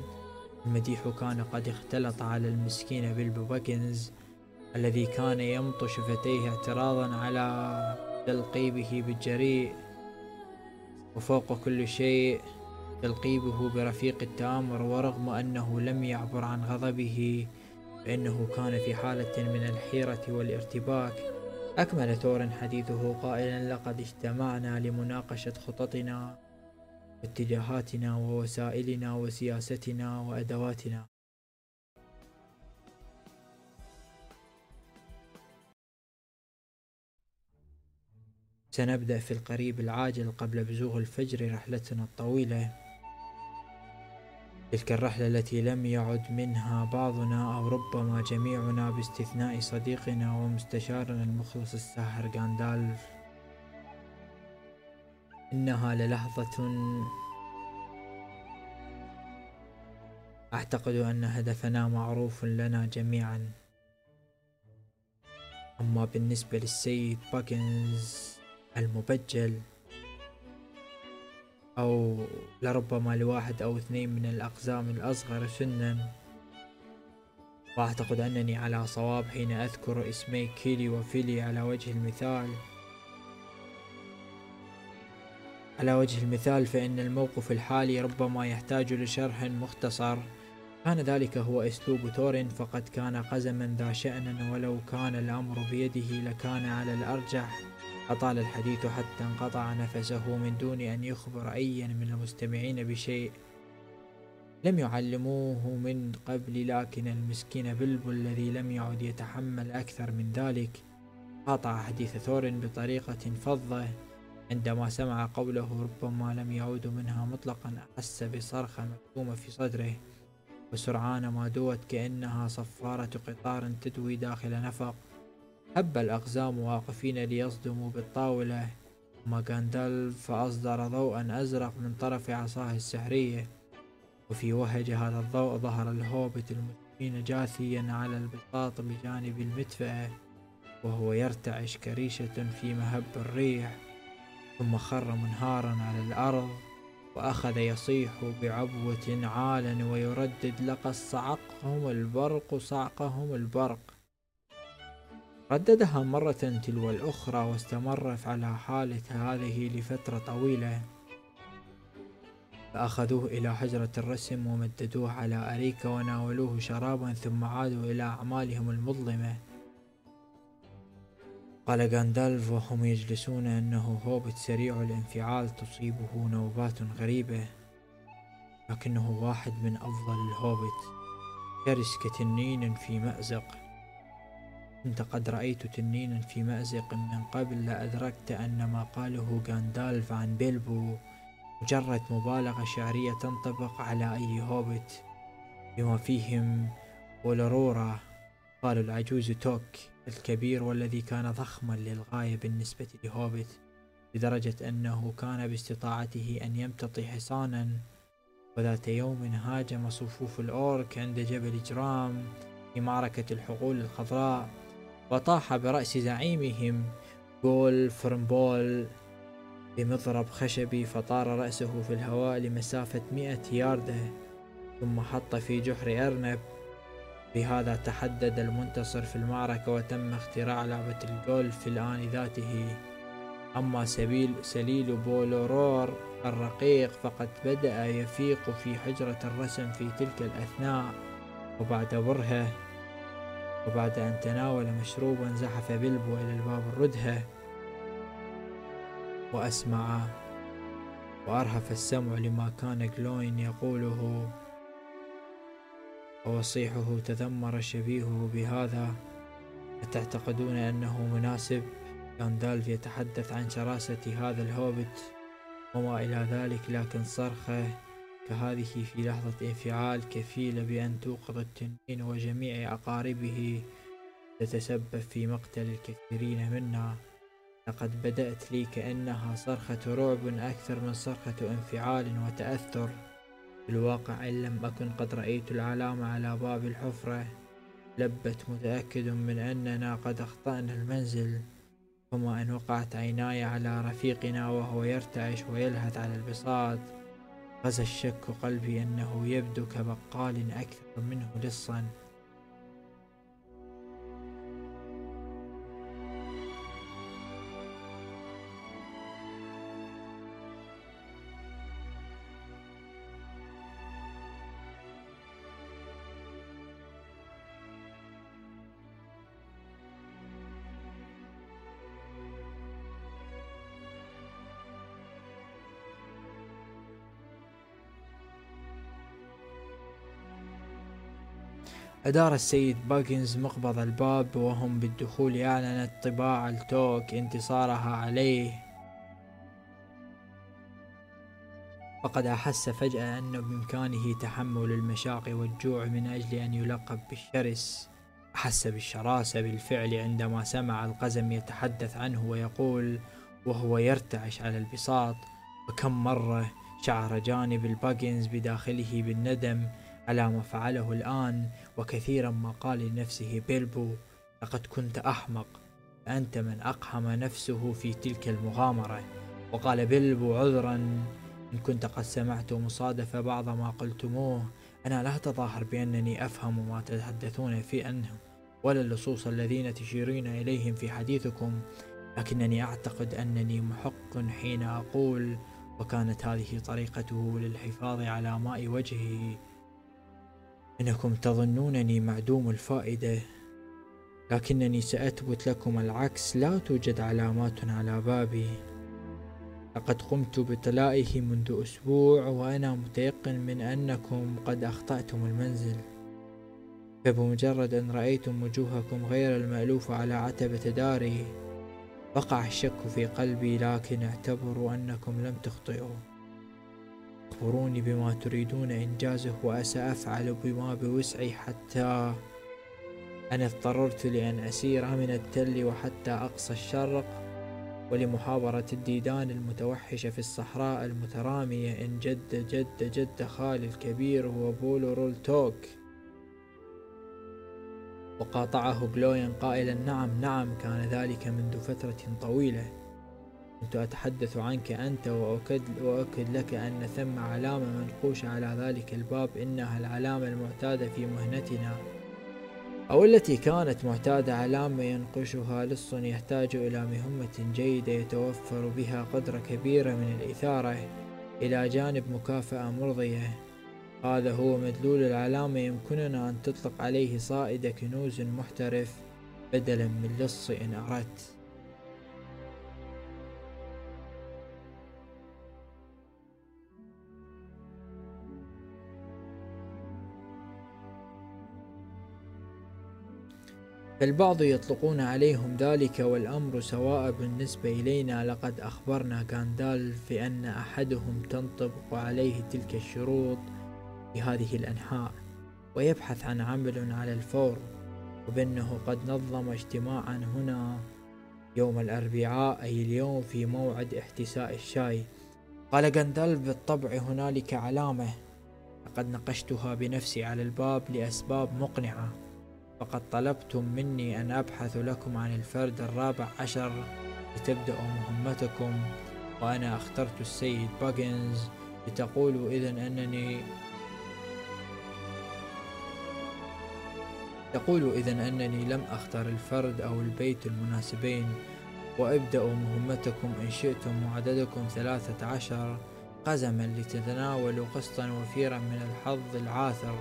المديح كان قد اختلط على المسكين بيلبو باكنز الذي كان يمط شفتيه اعتراضا على تلقيبه بالجريء. وفوق كل شيء تلقيبه برفيق التآمر ورغم أنه لم يعبر عن غضبه فإنه كان في حالة من الحيرة والارتباك. أكمل ثور حديثه قائلا لقد اجتمعنا لمناقشة خططنا واتجاهاتنا ووسائلنا وسياستنا وأدواتنا. سنبدأ في القريب العاجل قبل بزوغ الفجر رحلتنا الطويلة. تلك الرحلة التي لم يعد منها بعضنا أو ربما جميعنا باستثناء صديقنا ومستشارنا المخلص الساحر غاندالف. إنها للحظة أعتقد أن هدفنا معروف لنا جميعا. أما بالنسبة للسيد باكنز المبجل أو لربما لواحد أو اثنين من الأقزام الأصغر سنا. وأعتقد أنني على صواب حين أذكر اسمي كيلي وفيلي على وجه المثال. على وجه المثال فإن الموقف الحالي ربما يحتاج لشرح مختصر. كان ذلك هو أسلوب تورين فقد كان قزما ذا شأن ولو كان الأمر بيده لكان على الأرجح. أطال الحديث حتى انقطع نفسه من دون أن يخبر أيا من المستمعين بشيء. لم يعلموه من قبل لكن المسكين بلبل الذي لم يعد يتحمل أكثر من ذلك قاطع حديث ثور بطريقة فظة. عندما سمع قوله ربما لم يعود منها مطلقا أحس بصرخة مكتومة في صدره وسرعان ما دوت كأنها صفارة قطار تدوي داخل نفق. هب الأقزام واقفين ليصدموا بالطاولة. ثم غاندالف فأصدر ضوءا أزرق من طرف عصاه السحرية. وفي وهج هذا الضوء ظهر الهوبت المسلمين جاثيا على البساط بجانب المدفأة وهو يرتعش كريشة في مهب الريح. ثم خر منهارا على الأرض وأخذ يصيح بعبوة عالا ويردد لقد صعقهم البرق صعقهم البرق. رددها مرة تلو الأخرى واستمر على حالة هذه لفترة طويلة. فأخذوه إلى حجرة الرسم ومددوه على أريكة وناولوه شرابا ثم عادوا إلى أعمالهم المظلمة. قال غاندالف وهم يجلسون أنه هوبت سريع الانفعال تصيبه نوبات غريبة. لكنه واحد من أفضل الهوبت. شرس كتنين في مأزق. كنت قد رأيت تنينا في مأزق من قبل لأدركت أن ما قاله غاندالف عن بيلبو مجرد مبالغة شعرية تنطبق على أي هوبت بما فيهم ولرورا قال العجوز توك الكبير والذي كان ضخما للغاية بالنسبة لهوبت لدرجة أنه كان باستطاعته أن يمتطي حصانا. وذات يوم هاجم صفوف الأورك عند جبل جرام في معركة الحقول الخضراء. وطاح برأس زعيمهم جول فرمبول بمضرب خشبي فطار رأسه في الهواء لمسافة مئة ياردة ثم حط في جحر أرنب. بهذا تحدد المنتصر في المعركة وتم اختراع لعبة الجولف في الآن ذاته. أما سبيل سليل بولورور الرقيق فقد بدأ يفيق في حجرة الرسم في تلك الأثناء وبعد برهة. وبعد أن تناول مشروبا زحف بلبو إلى الباب الردهة وأسمع وأرهف السمع لما كان جلوين يقوله ووصيحه تذمر شبيهه بهذا. أتعتقدون أنه مناسب؟ غاندالف يتحدث عن شراسة هذا الهوبت وما إلى ذلك لكن صرخه كهذه في لحظة انفعال كفيلة بأن توقظ التنين وجميع أقاربه تتسبب في مقتل الكثيرين منا. لقد بدأت لي كأنها صرخة رعب أكثر من صرخة انفعال وتأثر. في الواقع إن لم أكن قد رأيت العلامة على باب الحفرة لبت متأكد من أننا قد أخطأنا المنزل. ثم أن وقعت عيناي على رفيقنا وهو يرتعش ويلهث على البساط. غزا الشك قلبي أنه يبدو كبقال أكثر منه لصا أدار السيد باجنز مقبض الباب وهم بالدخول أعلنت طباع التوك انتصارها عليه. فقد أحس فجأة أنه بإمكانه تحمل المشاق والجوع من أجل أن يلقب بالشرس. أحس بالشراسة بالفعل عندما سمع القزم يتحدث عنه ويقول وهو يرتعش على البساط. وكم مرة شعر جانب الباجنز بداخله بالندم على ما فعله الآن وكثيرا ما قال لنفسه بيلبو لقد كنت أحمق أنت من أقحم نفسه في تلك المغامرة. وقال بيلبو عذرا إن كنت قد سمعت مصادفة بعض ما قلتموه أنا لا أتظاهر بأنني أفهم ما تتحدثون في أنه ولا اللصوص الذين تشيرين إليهم في حديثكم لكنني أعتقد أنني محق حين أقول وكانت هذه طريقته للحفاظ على ماء وجهه. إنكم تظنونني معدوم الفائدة لكنني سأثبت لكم العكس لا توجد علامات على بابي. لقد قمت بطلائه منذ أسبوع وأنا متيقن من أنكم قد أخطأتم المنزل. فبمجرد أن رأيتم وجوهكم غير المألوفة على عتبة داري وقع الشك في قلبي لكن اعتبروا أنكم لم تخطئوا. أخبروني بما تريدون إنجازه وسأفعل بما بوسعي حتى أنا اضطررت لأن أسير من التل وحتى أقصى الشرق ولمحاورة الديدان المتوحشة في الصحراء المترامية إن جد جد جد خالي الكبير هو بولو رولتوك وقاطعه بلوين قائلا نعم نعم كان ذلك منذ فترة طويلة. كنت أتحدث عنك أنت وأؤكد, وأؤكد لك أن ثم علامة منقوشة على ذلك الباب إنها العلامة المعتادة في مهنتنا. أو التي كانت معتادة علامة ينقشها لص يحتاج إلى مهمة جيدة يتوفر بها قدرة كبيرة من الإثارة إلى جانب مكافأة مرضية. هذا هو مدلول العلامة يمكننا أن تطلق عليه صائد كنوز محترف بدلا من لص إن أردت. فالبعض يطلقون عليهم ذلك والأمر سواء بالنسبة إلينا. لقد أخبرنا غاندالف بأن أحدهم تنطبق عليه تلك الشروط في هذه الأنحاء ويبحث عن عمل على الفور وبأنه قد نظم اجتماعا هنا يوم الأربعاء أي اليوم في موعد احتساء الشاي. قال غاندالف بالطبع هنالك علامة لقد نقشتها بنفسي على الباب لأسباب مقنعة. فقد طلبتم مني أن أبحث لكم عن الفرد الرابع عشر لتبدأوا مهمتكم وأنا أخترت السيد باجنز لتقولوا إذا أنني تقول إذا أنني لم أختر الفرد أو البيت المناسبين. وابدأوا مهمتكم إن شئتم وعددكم ثلاثة عشر قزما لتتناولوا قسطا وفيرا من الحظ العاثر.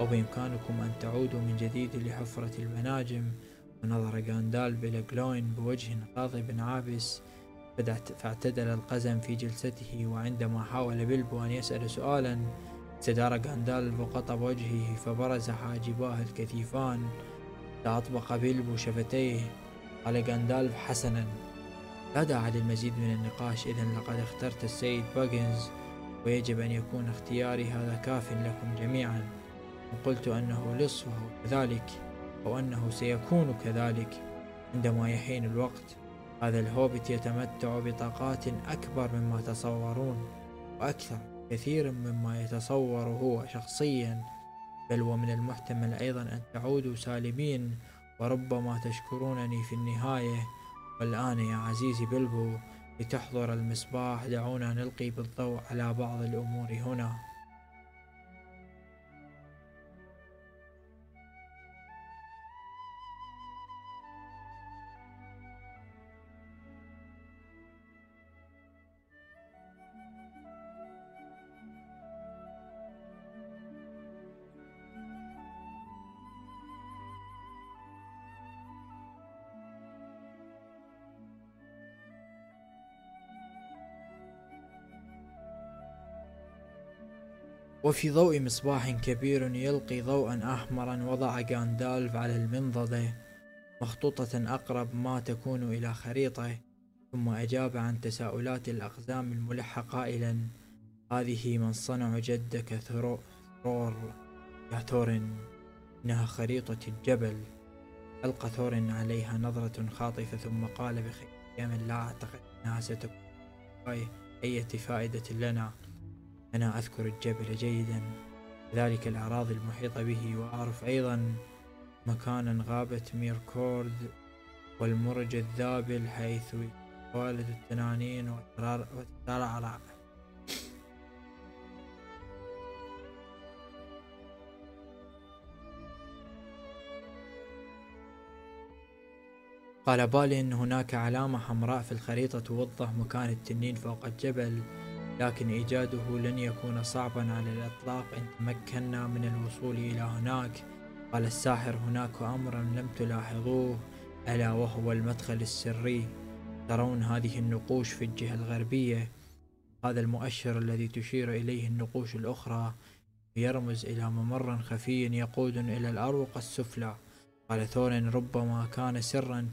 أو بإمكانكم أن تعودوا من جديد لحفرة المناجم ونظر غاندالف إلى جلوين بوجه غاضب عابس فاعتدل القزم في جلسته وعندما حاول بيلبو أن يسأل سؤالا استدار غاندالف وقطب وجهه فبرز حاجباه الكثيفان فأطبق بيلبو شفتيه. قال غاندالف حسنا. لا داعي للمزيد من النقاش إذا لقد اخترت السيد باجنز ويجب أن يكون اختياري هذا كاف لكم جميعا. وقلت أنه لص وهو كذلك أو أنه سيكون كذلك عندما يحين الوقت. هذا الهوبت يتمتع بطاقات أكبر مما تصورون وأكثر كثير مما يتصور هو شخصيا. بل ومن المحتمل أيضا أن تعودوا سالمين وربما تشكرونني في النهاية. والآن يا عزيزي بلبو لتحضر المصباح دعونا نلقي بالضوء على بعض الأمور هنا. وفي ضوء مصباح كبير يلقي ضوءا أحمرا وضع غاندالف على المنضدة مخطوطة أقرب ما تكون إلى خريطة ثم أجاب عن تساؤلات الأقزام الملحة قائلا هذه من صنع جدك ثرور يا ثورن إنها خريطة الجبل. ألقى ثورن عليها نظرة خاطفة ثم قال بخيام لا أعتقد أنها ستكون أي فائدة لنا. أنا أذكر الجبل جيدا ذلك الأراضي المحيطة به وأعرف أيضا مكانا غابة ميركورد والمرج الذابل حيث والد التنانين وترعرع قال بالين هناك علامة حمراء في الخريطة توضح مكان التنين فوق الجبل. لكن إيجاده لن يكون صعبا على الإطلاق. إن تمكنا من الوصول إلى هناك قال الساحر هناك أمرا لم تلاحظوه ألا وهو المدخل السري. ترون هذه النقوش في الجهة الغربية. هذا المؤشر الذي تشير إليه النقوش الأخرى يرمز إلى ممر خفي يقود إلى الأروقة السفلى. قال ثورن ربما كان سرا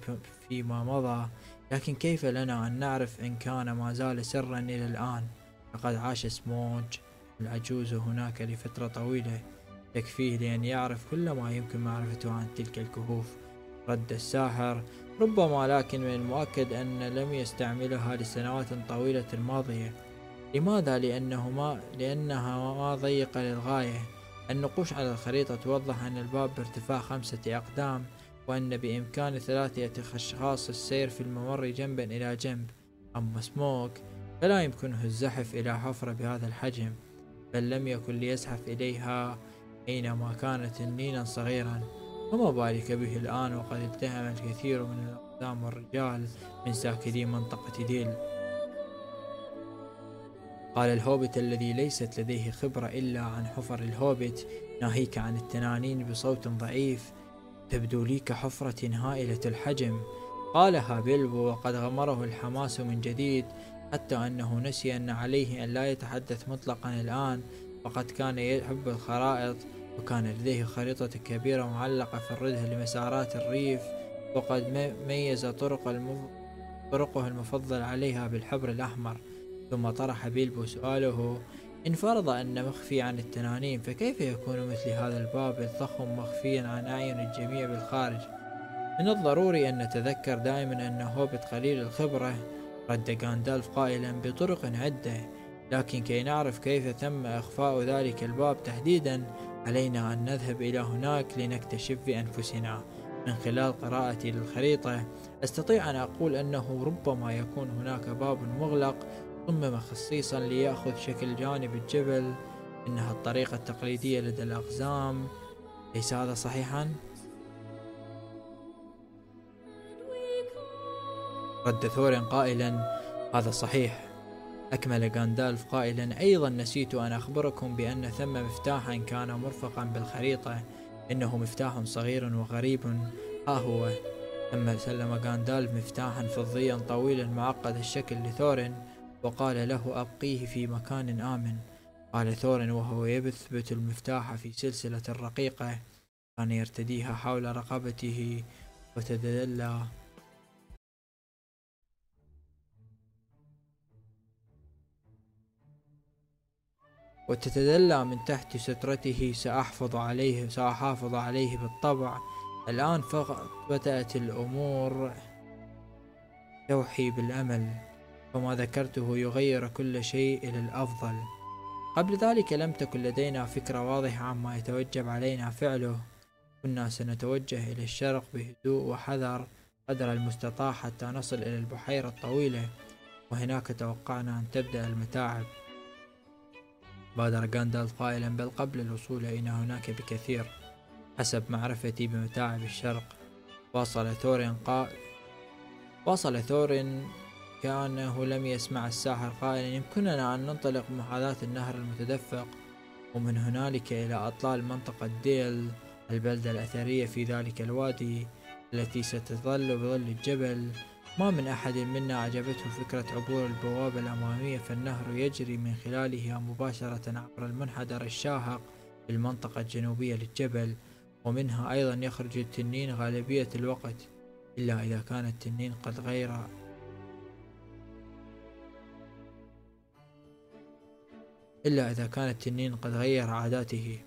فيما مضى لكن كيف لنا أن نعرف إن كان ما زال سرا إلى الآن؟ لقد عاش سموج العجوز هناك لفترة طويلة تكفيه لأن يعرف كل ما يمكن معرفته عن تلك الكهوف. رد الساحر ربما لكن من المؤكد أن لم يستعملها لسنوات طويلة ماضية لماذا؟ لأنه ما لأنها ما ضيقة للغاية. النقوش على الخريطة توضح أن الباب بارتفاع خمسة أقدام وأن بإمكان ثلاثة أشخاص السير في الممر جنبا إلى جنب. أما سموك فلا يمكنه الزحف إلى حفرة بهذا الحجم بل لم يكن ليزحف إليها حينما كان تنينا صغيرا. فما بالك به الآن وقد اتهم الكثير من الأقدام والرجال من ساكني منطقة ديل. قال الهوبت الذي ليست لديه خبرة إلا عن حفر الهوبت ناهيك عن التنانين بصوت ضعيف تبدو لي كحفرة هائلة الحجم. قالها بيلبو وقد غمره الحماس من جديد. حتى أنه نسي أن عليه أن لا يتحدث مطلقا الآن وقد كان يحب الخرائط وكان لديه خريطة كبيرة معلقة في الردة لمسارات الريف وقد ميز طرق المف... طرقه المفضل عليها بالحبر الأحمر. ثم طرح بيلبو سؤاله إن فرض أن مخفي عن التنانين فكيف يكون مثل هذا الباب الضخم مخفيا عن أعين الجميع بالخارج؟ من الضروري أن نتذكر دائما أن هوبت قليل الخبرة رد غاندالف قائلا بطرق عدة لكن كي نعرف كيف تم إخفاء ذلك الباب تحديدا علينا أن نذهب إلى هناك لنكتشف بأنفسنا. من خلال قراءتي للخريطة أستطيع أن أقول أنه ربما يكون هناك باب مغلق صمم خصيصا ليأخذ شكل جانب الجبل. إنها الطريقة التقليدية لدى الأقزام. ليس هذا صحيحا؟ رد ثورن قائلا هذا صحيح. أكمل غاندالف قائلا أيضا نسيت أن أخبركم بأن ثم مفتاحا كان مرفقا بالخريطة إنه مفتاح صغير وغريب. ها هو. ثم سلم غاندالف مفتاحا فضيا طويلا معقد الشكل لثورن وقال له أبقيه في مكان آمن. قال ثورن وهو يثبت المفتاح في سلسلة رقيقة كان يرتديها حول رقبته وتدلى وتتدلى من تحت سترته سأحفظ عليه سأحافظ عليه بالطبع. الآن فقط بدأت الأمور. توحي بالأمل. وما ذكرته يغير كل شيء إلى الأفضل. قبل ذلك لم تكن لدينا فكرة واضحة عما يتوجب علينا فعله. كنا سنتوجه إلى الشرق بهدوء وحذر قدر المستطاع حتى نصل إلى البحيرة الطويلة. وهناك توقعنا أن تبدأ المتاعب. بادر غاندالف قائلا بل قبل الوصول إلى هناك بكثير حسب معرفتي بمتاعب الشرق واصل ثورين قا... واصل ثورين كأنه لم يسمع الساحر قائلا يمكننا أن ننطلق محاذاة النهر المتدفق ومن هنالك إلى أطلال منطقة ديل البلدة الأثرية في ذلك الوادي التي ستظل بظل الجبل ما من أحد منا أعجبته فكرة عبور البوابة الأمامية فالنهر يجري من خلالها مباشرة عبر المنحدر الشاهق في المنطقة الجنوبية للجبل ومنها أيضا يخرج التنين غالبية الوقت إلا إذا كان التنين قد غير إلا إذا كان التنين قد غير عاداته.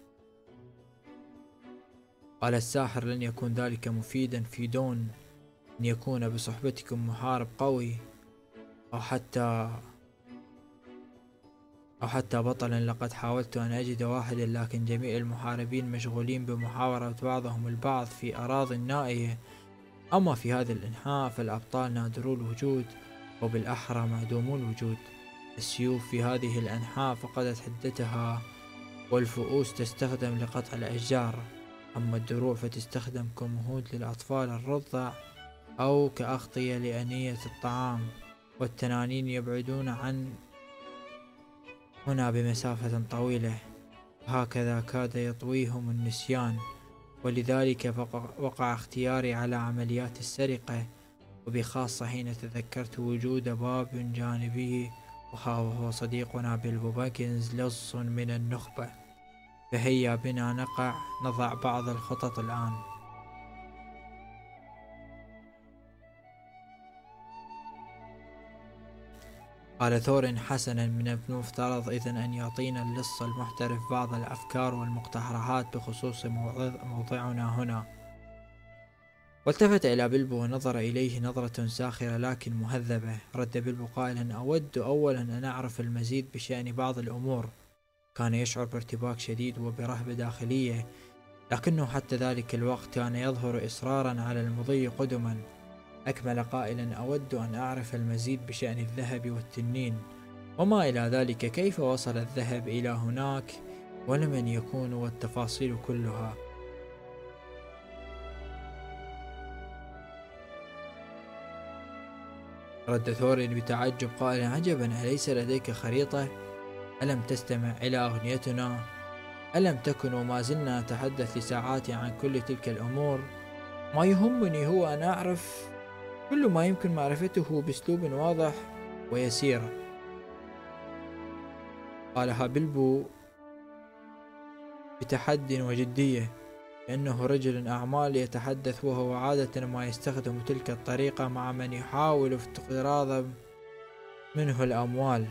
قال الساحر لن يكون ذلك مفيدا في دون أن يكون بصحبتكم محارب قوي أو حتى أو حتى بطلا لقد حاولت أن أجد واحدا لكن جميع المحاربين مشغولين بمحاورة بعضهم البعض في أراضٍ نائية أما في هذا الإنحاء فالأبطال نادرو الوجود وبالأحرى معدومو الوجود. السيوف في هذه الأنحاء فقدت حدتها والفؤوس تستخدم لقطع الأشجار. أما الدروع فتستخدم كمهود للأطفال الرضع. أو كأغطية لأنية الطعام والتنانين يبعدون عن هنا بمسافة طويلة. هكذا كاد يطويهم النسيان ولذلك وقع اختياري على عمليات السرقة وبخاصة حين تذكرت وجود باب جانبي وهو صديقنا بيلبو باكنز لص من النخبة. فهيا بنا نقع نضع بعض الخطط الآن. قال ثور حسنا من المفترض إذا أن يعطينا اللص المحترف بعض الأفكار والمقترحات بخصوص موضعنا هنا. والتفت إلى بلبو ونظر إليه نظرة ساخرة لكن مهذبة. رد بلبو قائلا أود أولا أن أعرف المزيد بشأن بعض الأمور. كان يشعر بارتباك شديد وبرهبة داخلية لكنه حتى ذلك الوقت كان يظهر إصرارا على المضي قدما. أكمل قائلا أود أن أعرف المزيد بشأن الذهب والتنين وما إلى ذلك كيف وصل الذهب إلى هناك ولمن يكون والتفاصيل كلها رد ثور بتعجب قائلا عجبا أليس لديك خريطة؟ ألم تستمع إلى أغنيتنا؟ ألم تكن وما زلنا نتحدث لساعات عن كل تلك الأمور؟ ما يهمني هو أن أعرف كل ما يمكن معرفته بأسلوب واضح ويسير. قالها بلبو بتحد وجدية إنه رجل أعمال يتحدث وهو عادة ما يستخدم تلك الطريقة مع من يحاول افتقراض منه الأموال.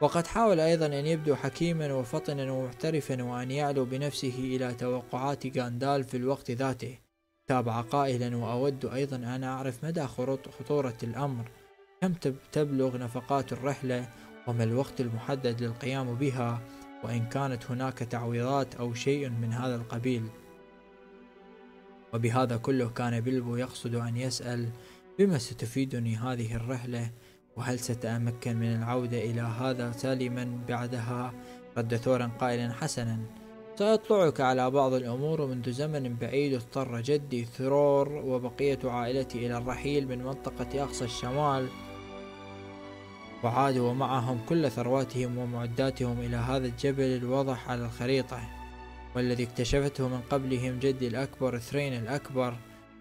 وقد حاول أيضا أن يبدو حكيما وفطنا ومحترفا وأن يعلو بنفسه إلى توقعات غاندال في الوقت ذاته. تابع قائلا وأود أيضا أن أعرف مدى خطورة الأمر. كم تبلغ نفقات الرحلة؟ وما الوقت المحدد للقيام بها؟ وإن كانت هناك تعويضات أو شيء من هذا القبيل؟ وبهذا كله كان بلبو يقصد أن يسأل بما ستفيدني هذه الرحلة؟ وهل ستتمكن من العودة إلى هذا سالما بعدها؟ رد ثورا قائلا حسنا. سأطلعك على بعض الأمور منذ زمن بعيد اضطر جدي ثرور وبقية عائلتي إلى الرحيل من منطقة أقصى الشمال. وعادوا ومعهم كل ثرواتهم ومعداتهم إلى هذا الجبل الواضح على الخريطة والذي اكتشفته من قبلهم جدي الأكبر ثرين الأكبر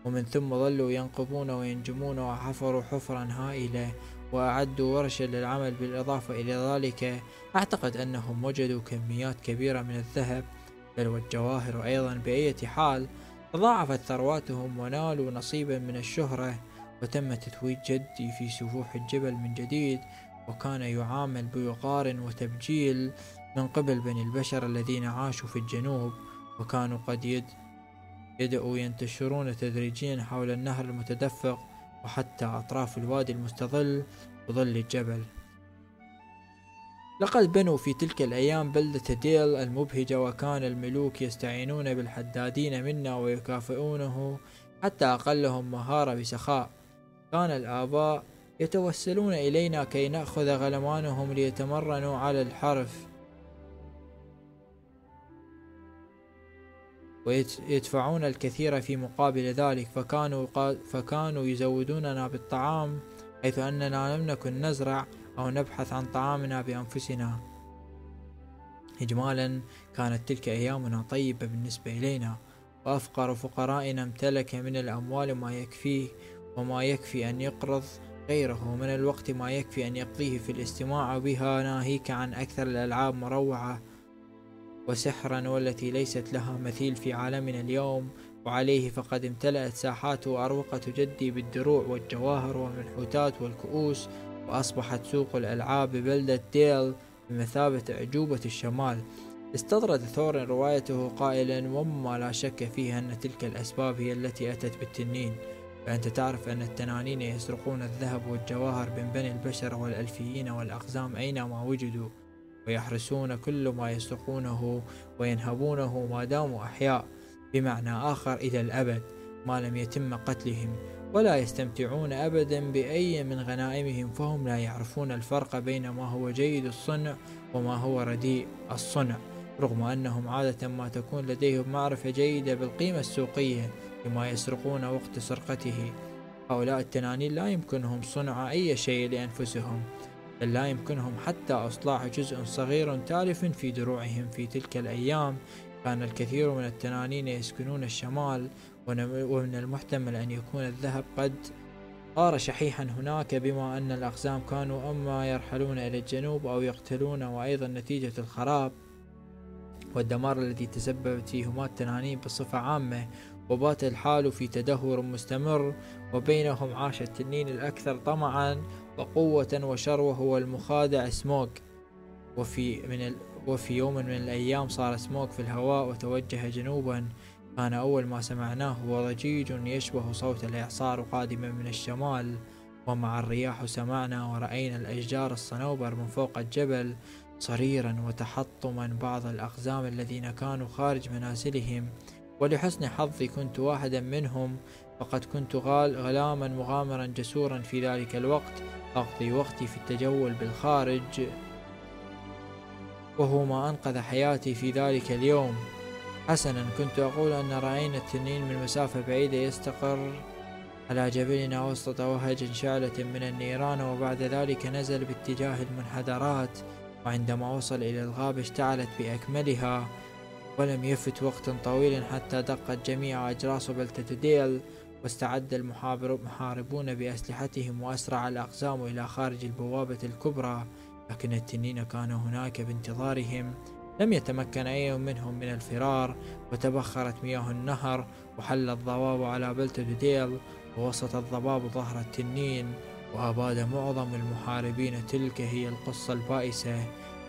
ومن ثم ظلوا ينقبون وينجمون وحفروا حفرا هائلة وأعدوا ورشا للعمل بالإضافة إلى ذلك. أعتقد أنهم وجدوا كميات كبيرة من الذهب بل والجواهر أيضا بأية حال تضاعفت ثرواتهم ونالوا نصيبا من الشهرة وتم تتويج جدي في سفوح الجبل من جديد وكان يعامل بوقار وتبجيل من قبل بني البشر الذين عاشوا في الجنوب وكانوا قد يد بدأوا ينتشرون تدريجيا حول النهر المتدفق وحتى أطراف الوادي المستظل بظل الجبل. لقد بنوا في تلك الأيام بلدة ديل المبهجة وكان الملوك يستعينون بالحدادين منا ويكافئونه حتى أقلهم مهارة بسخاء. كان الآباء يتوسلون إلينا كي نأخذ غلمانهم ليتمرنوا على الحرف. ويدفعون الكثير في مقابل ذلك. فكانوا, فكانوا يزودوننا بالطعام حيث أننا لم نكن نزرع. أو نبحث عن طعامنا بأنفسنا. إجمالا كانت تلك أيامنا طيبة بالنسبة إلينا وأفقر فقرائنا امتلك من الأموال ما يكفيه وما يكفي أن يقرض غيره ومن الوقت ما يكفي أن يقضيه في الاستماع بها ناهيك عن أكثر الألعاب مروعة. وسحرا والتي ليست لها مثيل في عالمنا اليوم وعليه فقد امتلأت ساحات وأروقة جدي بالدروع والجواهر والمنحوتات والكؤوس وأصبحت سوق الألعاب ببلدة ديل بمثابة أعجوبة الشمال. استطرد ثور روايته قائلا وما لا شك فيه أن تلك الأسباب هي التي أتت بالتنين فأنت تعرف أن التنانين يسرقون الذهب والجواهر من بني البشر والألفيين والأقزام أينما وجدوا ويحرسون كل ما يسرقونه وينهبونه ما داموا أحياء بمعنى آخر إلى الأبد ما لم يتم قتلهم. ولا يستمتعون أبدا بأي من غنائمهم فهم لا يعرفون الفرق بين ما هو جيد الصنع وما هو رديء الصنع رغم أنهم عادة ما تكون لديهم معرفة جيدة بالقيمة السوقية لما يسرقون وقت سرقته. هؤلاء التنانين لا يمكنهم صنع أي شيء لأنفسهم بل لا يمكنهم حتى إصلاح جزء صغير تالف في دروعهم. في تلك الأيام كان الكثير من التنانين يسكنون الشمال ومن المحتمل أن يكون الذهب قد صار شحيحا هناك بما أن الأقزام كانوا أما يرحلون إلى الجنوب أو يقتلون وأيضا نتيجة الخراب والدمار الذي تسببت فيه هما التنانين بصفة عامة وبات الحال في تدهور مستمر وبينهم عاش التنين الأكثر طمعا وقوة وشروة هو المخادع سموك. وفي من ال... وفي يوم من الأيام صار سموك في الهواء وتوجه جنوبا. كان أول ما سمعناه هو ضجيج يشبه صوت الإعصار قادما من الشمال ومع الرياح سمعنا ورأينا الأشجار الصنوبر من فوق الجبل صريرا وتحطما بعض الأقزام الذين كانوا خارج منازلهم. ولحسن حظي كنت واحدا منهم فقد كنت غال غلاما مغامرا جسورا في ذلك الوقت. أقضي وقتي في التجول بالخارج وهو ما أنقذ حياتي في ذلك اليوم. حسنا كنت أقول أن رأينا التنين من مسافة بعيدة يستقر على جبلنا وسط وهج شعلة من النيران وبعد ذلك نزل باتجاه المنحدرات وعندما وصل إلى الغابة اشتعلت بأكملها ولم يفت وقت طويل حتى دقت جميع أجراس بلدة ديل واستعد المحاربون بأسلحتهم وأسرع الأقزام إلى خارج البوابة الكبرى لكن التنين كان هناك بانتظارهم. لم يتمكن أي منهم من الفرار وتبخرت مياه النهر وحل الضباب على بلدة ديل ووسط الضباب ظهر التنين وأباد معظم المحاربين تلك هي القصة البائسة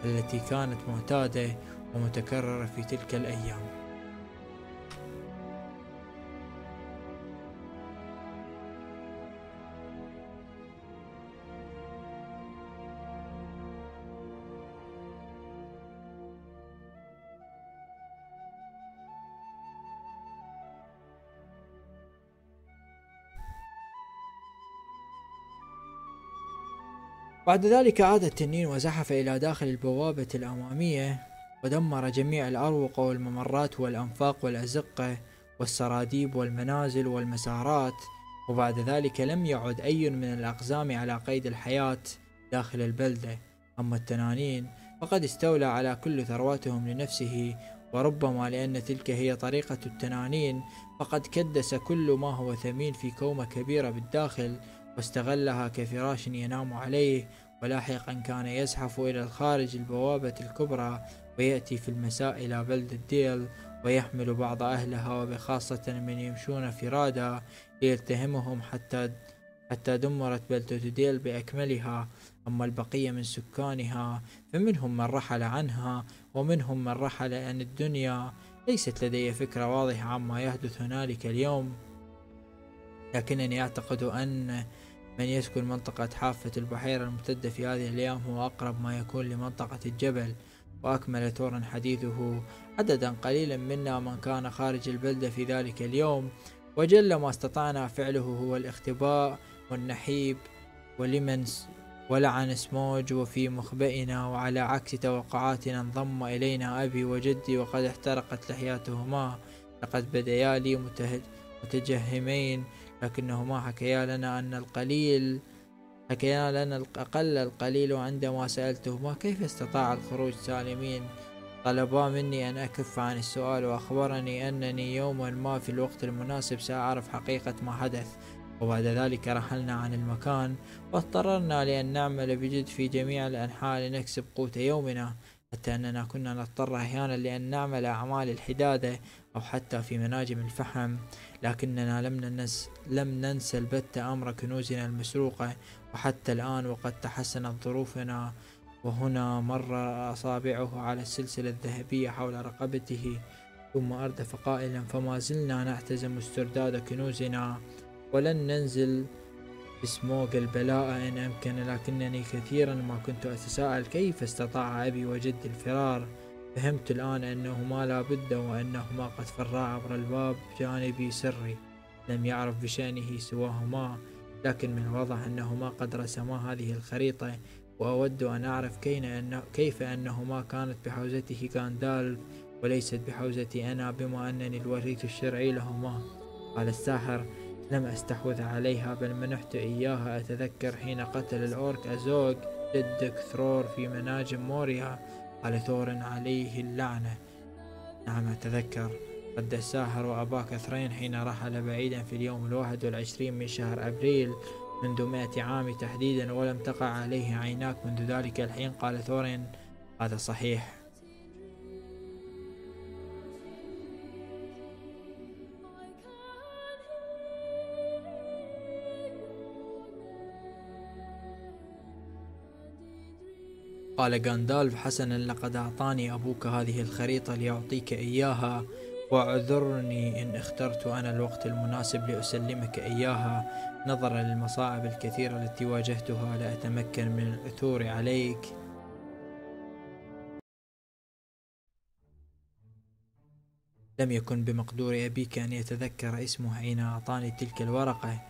التي كانت معتادة ومتكررة في تلك الأيام. بعد ذلك عاد التنين وزحف إلى داخل البوابة الأمامية ودمر جميع الأروقة والممرات والأنفاق والأزقة والسراديب والمنازل والمسارات وبعد ذلك لم يعد أي من الأقزام على قيد الحياة داخل البلدة. أما التنانين فقد استولى على كل ثرواتهم لنفسه وربما لأن تلك هي طريقة التنانين فقد كدس كل ما هو ثمين في كومة كبيرة بالداخل واستغلها كفراش ينام عليه ولاحقا كان يزحف إلى الخارج البوابة الكبرى ويأتي في المساء إلى بلدة ديل ويحمل بعض أهلها وبخاصة من يمشون فرادى ليتهمهم حتى حتى دمرت بلدة ديل بأكملها. أما البقية من سكانها فمنهم من رحل عنها ومنهم من رحل عن الدنيا. ليست لدي فكرة واضحة عما يحدث هنالك اليوم لكنني أعتقد أن من يسكن منطقة حافة البحيرة الممتدة في هذه الأيام هو أقرب ما يكون لمنطقة الجبل وأكمل تورن حديثه عددا قليلا منا من كان خارج البلدة في ذلك اليوم. وجل ما استطعنا فعله هو الاختباء والنحيب ولمن ولعن سموج وفي مخبئنا وعلى عكس توقعاتنا انضم إلينا أبي وجدي وقد احترقت لحياتهما. لقد بديا لي متجهمين. لكنهما حكيا لنا أن القليل حكيا لنا الأقل القليل عندما سألتهما كيف استطاع الخروج سالمين؟ طلبا مني أن أكف عن السؤال وأخبرني أنني يوما ما في الوقت المناسب سأعرف حقيقة ما حدث. وبعد ذلك رحلنا عن المكان واضطررنا لأن نعمل بجد في جميع الأنحاء لنكسب قوت يومنا. حتى أننا كنا نضطر أحيانا لأن نعمل أعمال الحدادة أو حتى في مناجم الفحم لكننا لم ننس لم ننسى البتة أمر كنوزنا المسروقة وحتى الآن وقد تحسنت ظروفنا. وهنا مر أصابعه على السلسلة الذهبية حول رقبته ثم أردف قائلا فما زلنا نعتزم استرداد كنوزنا ولن ننزل بسموق البلاء إن أمكن لكنني كثيرا ما كنت أتساءل كيف استطاع أبي وجدي الفرار. فهمت الآن أنهما لا بد وأنهما قد فرا عبر الباب جانبي سري. لم يعرف بشأنه سواهما لكن من الواضح أنهما قد رسما هذه الخريطة. وأود أن أعرف كيف أنهما كانت بحوزته غاندالف وليست بحوزتي أنا بما أنني الوريث الشرعي لهما. قال الساحر لم أستحوذ عليها بل منحت إياها. أتذكر حين قتل الأورك أزوغ جدك ثرور في مناجم موريا قال ثور عليه اللعنة. نعم أتذكر. رد الساحر وأباك ثرين حين رحل بعيدا في اليوم الواحد والعشرين من شهر أبريل منذ مائة عام تحديدا ولم تقع عليه عيناك منذ ذلك الحين قال ثورين هذا صحيح. قال غاندالف حسنا لقد أعطاني أبوك هذه الخريطة ليعطيك إياها واعذرني إن اخترت أنا الوقت المناسب لأسلمك إياها. نظرا للمصاعب الكثيرة التي واجهتها لأتمكن من العثور عليك. لم يكن بمقدور أبيك أن يتذكر اسمه حين أعطاني تلك الورقة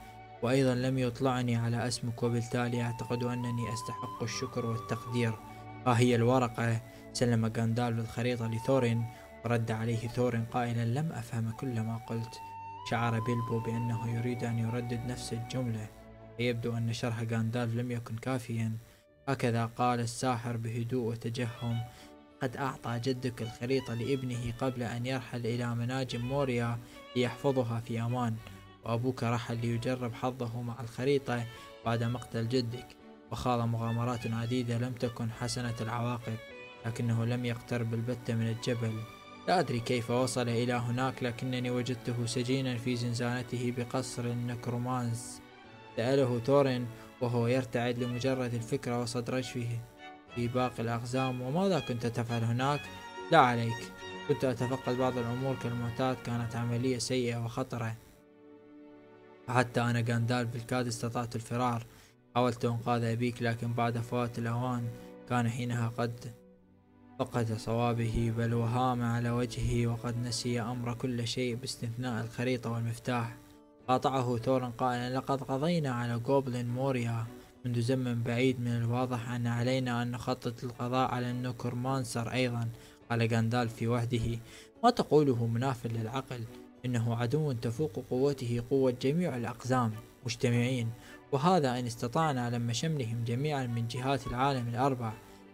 وأيضا لم يطلعني على اسمك وبالتالي أعتقد أنني أستحق الشكر والتقدير. ها هي الورقة. سلم غاندالف الخريطة لثورين ورد عليه ثورين قائلا لم أفهم كل ما قلت. شعر بيلبو بأنه يريد أن يردد نفس الجملة. يبدو أن شرح غاندالف لم يكن كافيا. هكذا قال الساحر بهدوء وتجهم قد أعطى جدك الخريطة لابنه قبل أن يرحل إلى مناجم موريا ليحفظها في أمان وأبوك رحل ليجرب حظه مع الخريطة بعد مقتل جدك. وخاض مغامرات عديدة لم تكن حسنة العواقب لكنه لم يقترب البتة من الجبل. لا أدري كيف وصل إلى هناك لكنني وجدته سجينا في زنزانته بقصر النكرومانس. سأله تورين وهو يرتعد لمجرد الفكرة وسط رجفه في باقي الأقزام وماذا كنت تفعل هناك؟ لا عليك كنت أتفقد بعض الأمور كالمعتاد كانت عملية سيئة وخطرة. حتى أنا غاندالف بالكاد استطعت الفرار. حاولت إنقاذ أبيك لكن بعد فوات الأوان كان حينها قد فقد صوابه بل وهام على وجهه وقد نسي أمر كل شيء باستثناء الخريطة والمفتاح. قاطعه ثورين قائلا لقد قضينا على جوبلين موريا منذ زمن بعيد من الواضح أن علينا أن نخطط للقضاء على ال Necromancer أيضا. قال غاندالف في حدة ما تقوله مناف للعقل؟ إنه عدو تفوق قوته قوة جميع الأقزام. مجتمعين. وهذا إن استطعنا لم شملهم جميعا من جهات العالم الأربع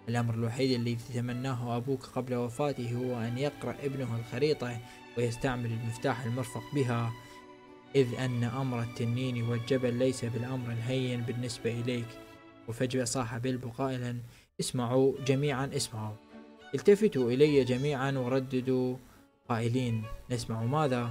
الأمر الوحيد الذي تمناه أبوك قبل وفاته هو أن يقرأ ابنه الخريطة ويستعمل المفتاح المرفق بها إذ أن أمر التنين والجبل ليس بالأمر الهين بالنسبة إليك. وفجأة صاح بيلبو قائلا اسمعوا جميعا اسمعوا. التفتوا إلي جميعا ورددوا. قائلين نسمع ماذا؟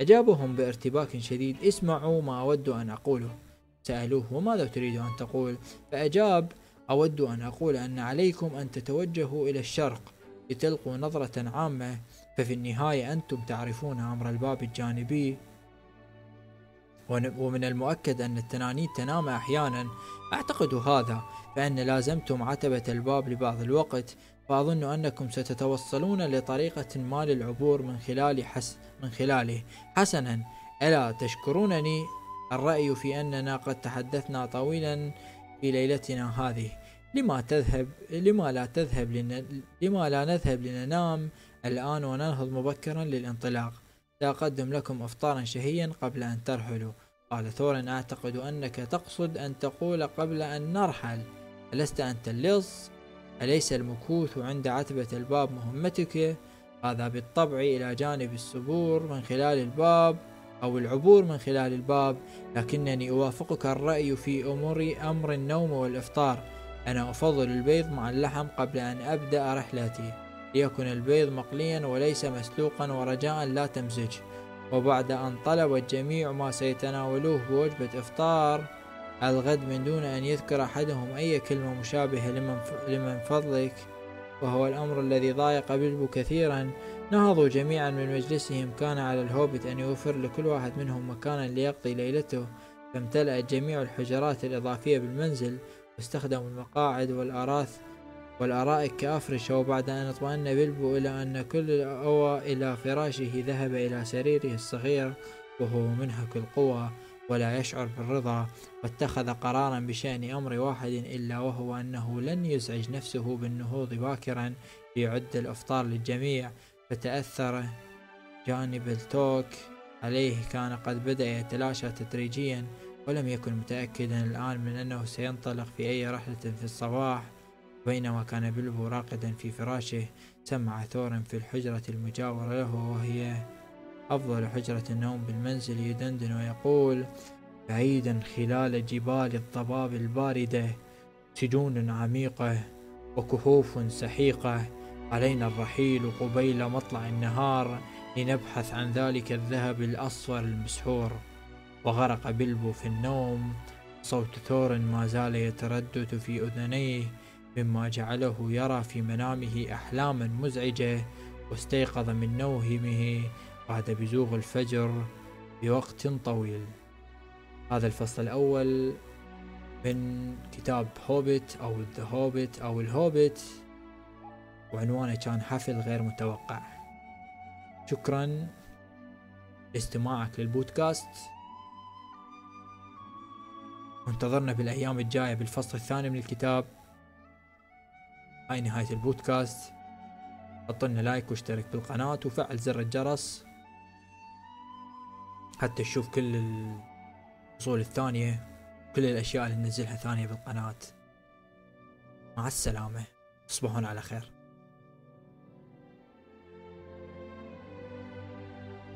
أجابهم بارتباك شديد اسمعوا ما أود أن أقوله. سألوه وماذا تريد أن تقول؟ فأجاب أود أن أقول أن عليكم أن تتوجهوا إلى الشرق لتلقوا نظرة عامة ففي النهاية أنتم تعرفون أمر الباب الجانبي. ومن المؤكد أن التنانين تنام أحيانا. أعتقد هذا فإن لازمتم عتبة الباب لبعض الوقت فأظن أنكم ستتوصلون لطريقة ما للعبور من خلال حس من خلاله. حسنا ألا تشكرونني؟ الرأي في أننا قد تحدثنا طويلا في ليلتنا هذه. لما تذهب لما لا تذهب لن... لما لا نذهب لننام الآن وننهض مبكرا للانطلاق. سأقدم لكم إفطارا شهيا قبل أن ترحلوا. قال ثور أعتقد أنك تقصد أن تقول قبل أن نرحل. ألست أنت اللص؟ أليس المكوث عند عتبة الباب مهمتك؟ هذا بالطبع إلى جانب السبور من خلال الباب. أو العبور من خلال الباب لكنني أوافقك الرأي في أمور أمر النوم والإفطار. أنا أفضل البيض مع اللحم قبل أن أبدأ رحلتي. ليكن البيض مقليا وليس مسلوقا ورجاء لا تمزج. وبعد أن طلب الجميع ما سيتناولوه بوجبة إفطار الغد من دون أن يذكر أحدهم أي كلمة مشابهة لمن, فضلك. وهو الأمر الذي ضايق بلبو كثيرا. نهضوا جميعا من مجلسهم كان على الهوبت أن يوفر لكل واحد منهم مكانا ليقضي ليلته. فامتلأت جميع الحجرات الإضافية بالمنزل واستخدموا المقاعد والآراث والأرائك كأفرشة وبعد أن اطمأن بلبو إلى أن كل أوى إلى فراشه ذهب إلى سريره الصغير وهو منهك القوى ولا يشعر بالرضا. واتخذ قرارا بشأن أمر واحد إلا وهو أنه لن يزعج نفسه بالنهوض باكرا ليعد الإفطار للجميع. فتأثر جانب التوك عليه كان قد بدأ يتلاشى تدريجيا ولم يكن متأكدا الآن من أنه سينطلق في أي رحلة في الصباح بينما كان بلبو راقدا في فراشه سمع ثورا في الحجرة المجاورة له وهي أفضل حجرة النوم بالمنزل يدندن ويقول بعيدا خلال جبال الضباب الباردة سجون عميقة وكهوف سحيقة علينا الرحيل قبيل مطلع النهار لنبحث عن ذلك الذهب الأصفر المسحور. وغرق بلبو في النوم صوت ثور ما زال يتردد في أذنيه مما جعله يرى في منامه أحلاما مزعجة واستيقظ من نومه بعد بزوغ الفجر بوقت طويل. هذا الفصل الأول من كتاب هوبت أو ذا هوبت أو الهوبت وعنوانه كان حفل غير متوقع. شكرا لاستماعك للبودكاست. وانتظرنا بالأيام الجاية بالفصل الثاني من الكتاب. هاي نهاية البودكاست. حط لنا لايك واشترك بالقناة وفعل زر الجرس. حتى تشوف كل الفصول الثانية كل الأشياء اللي ننزلها ثانية بالقناة. مع السلامة. تصبحون على خير.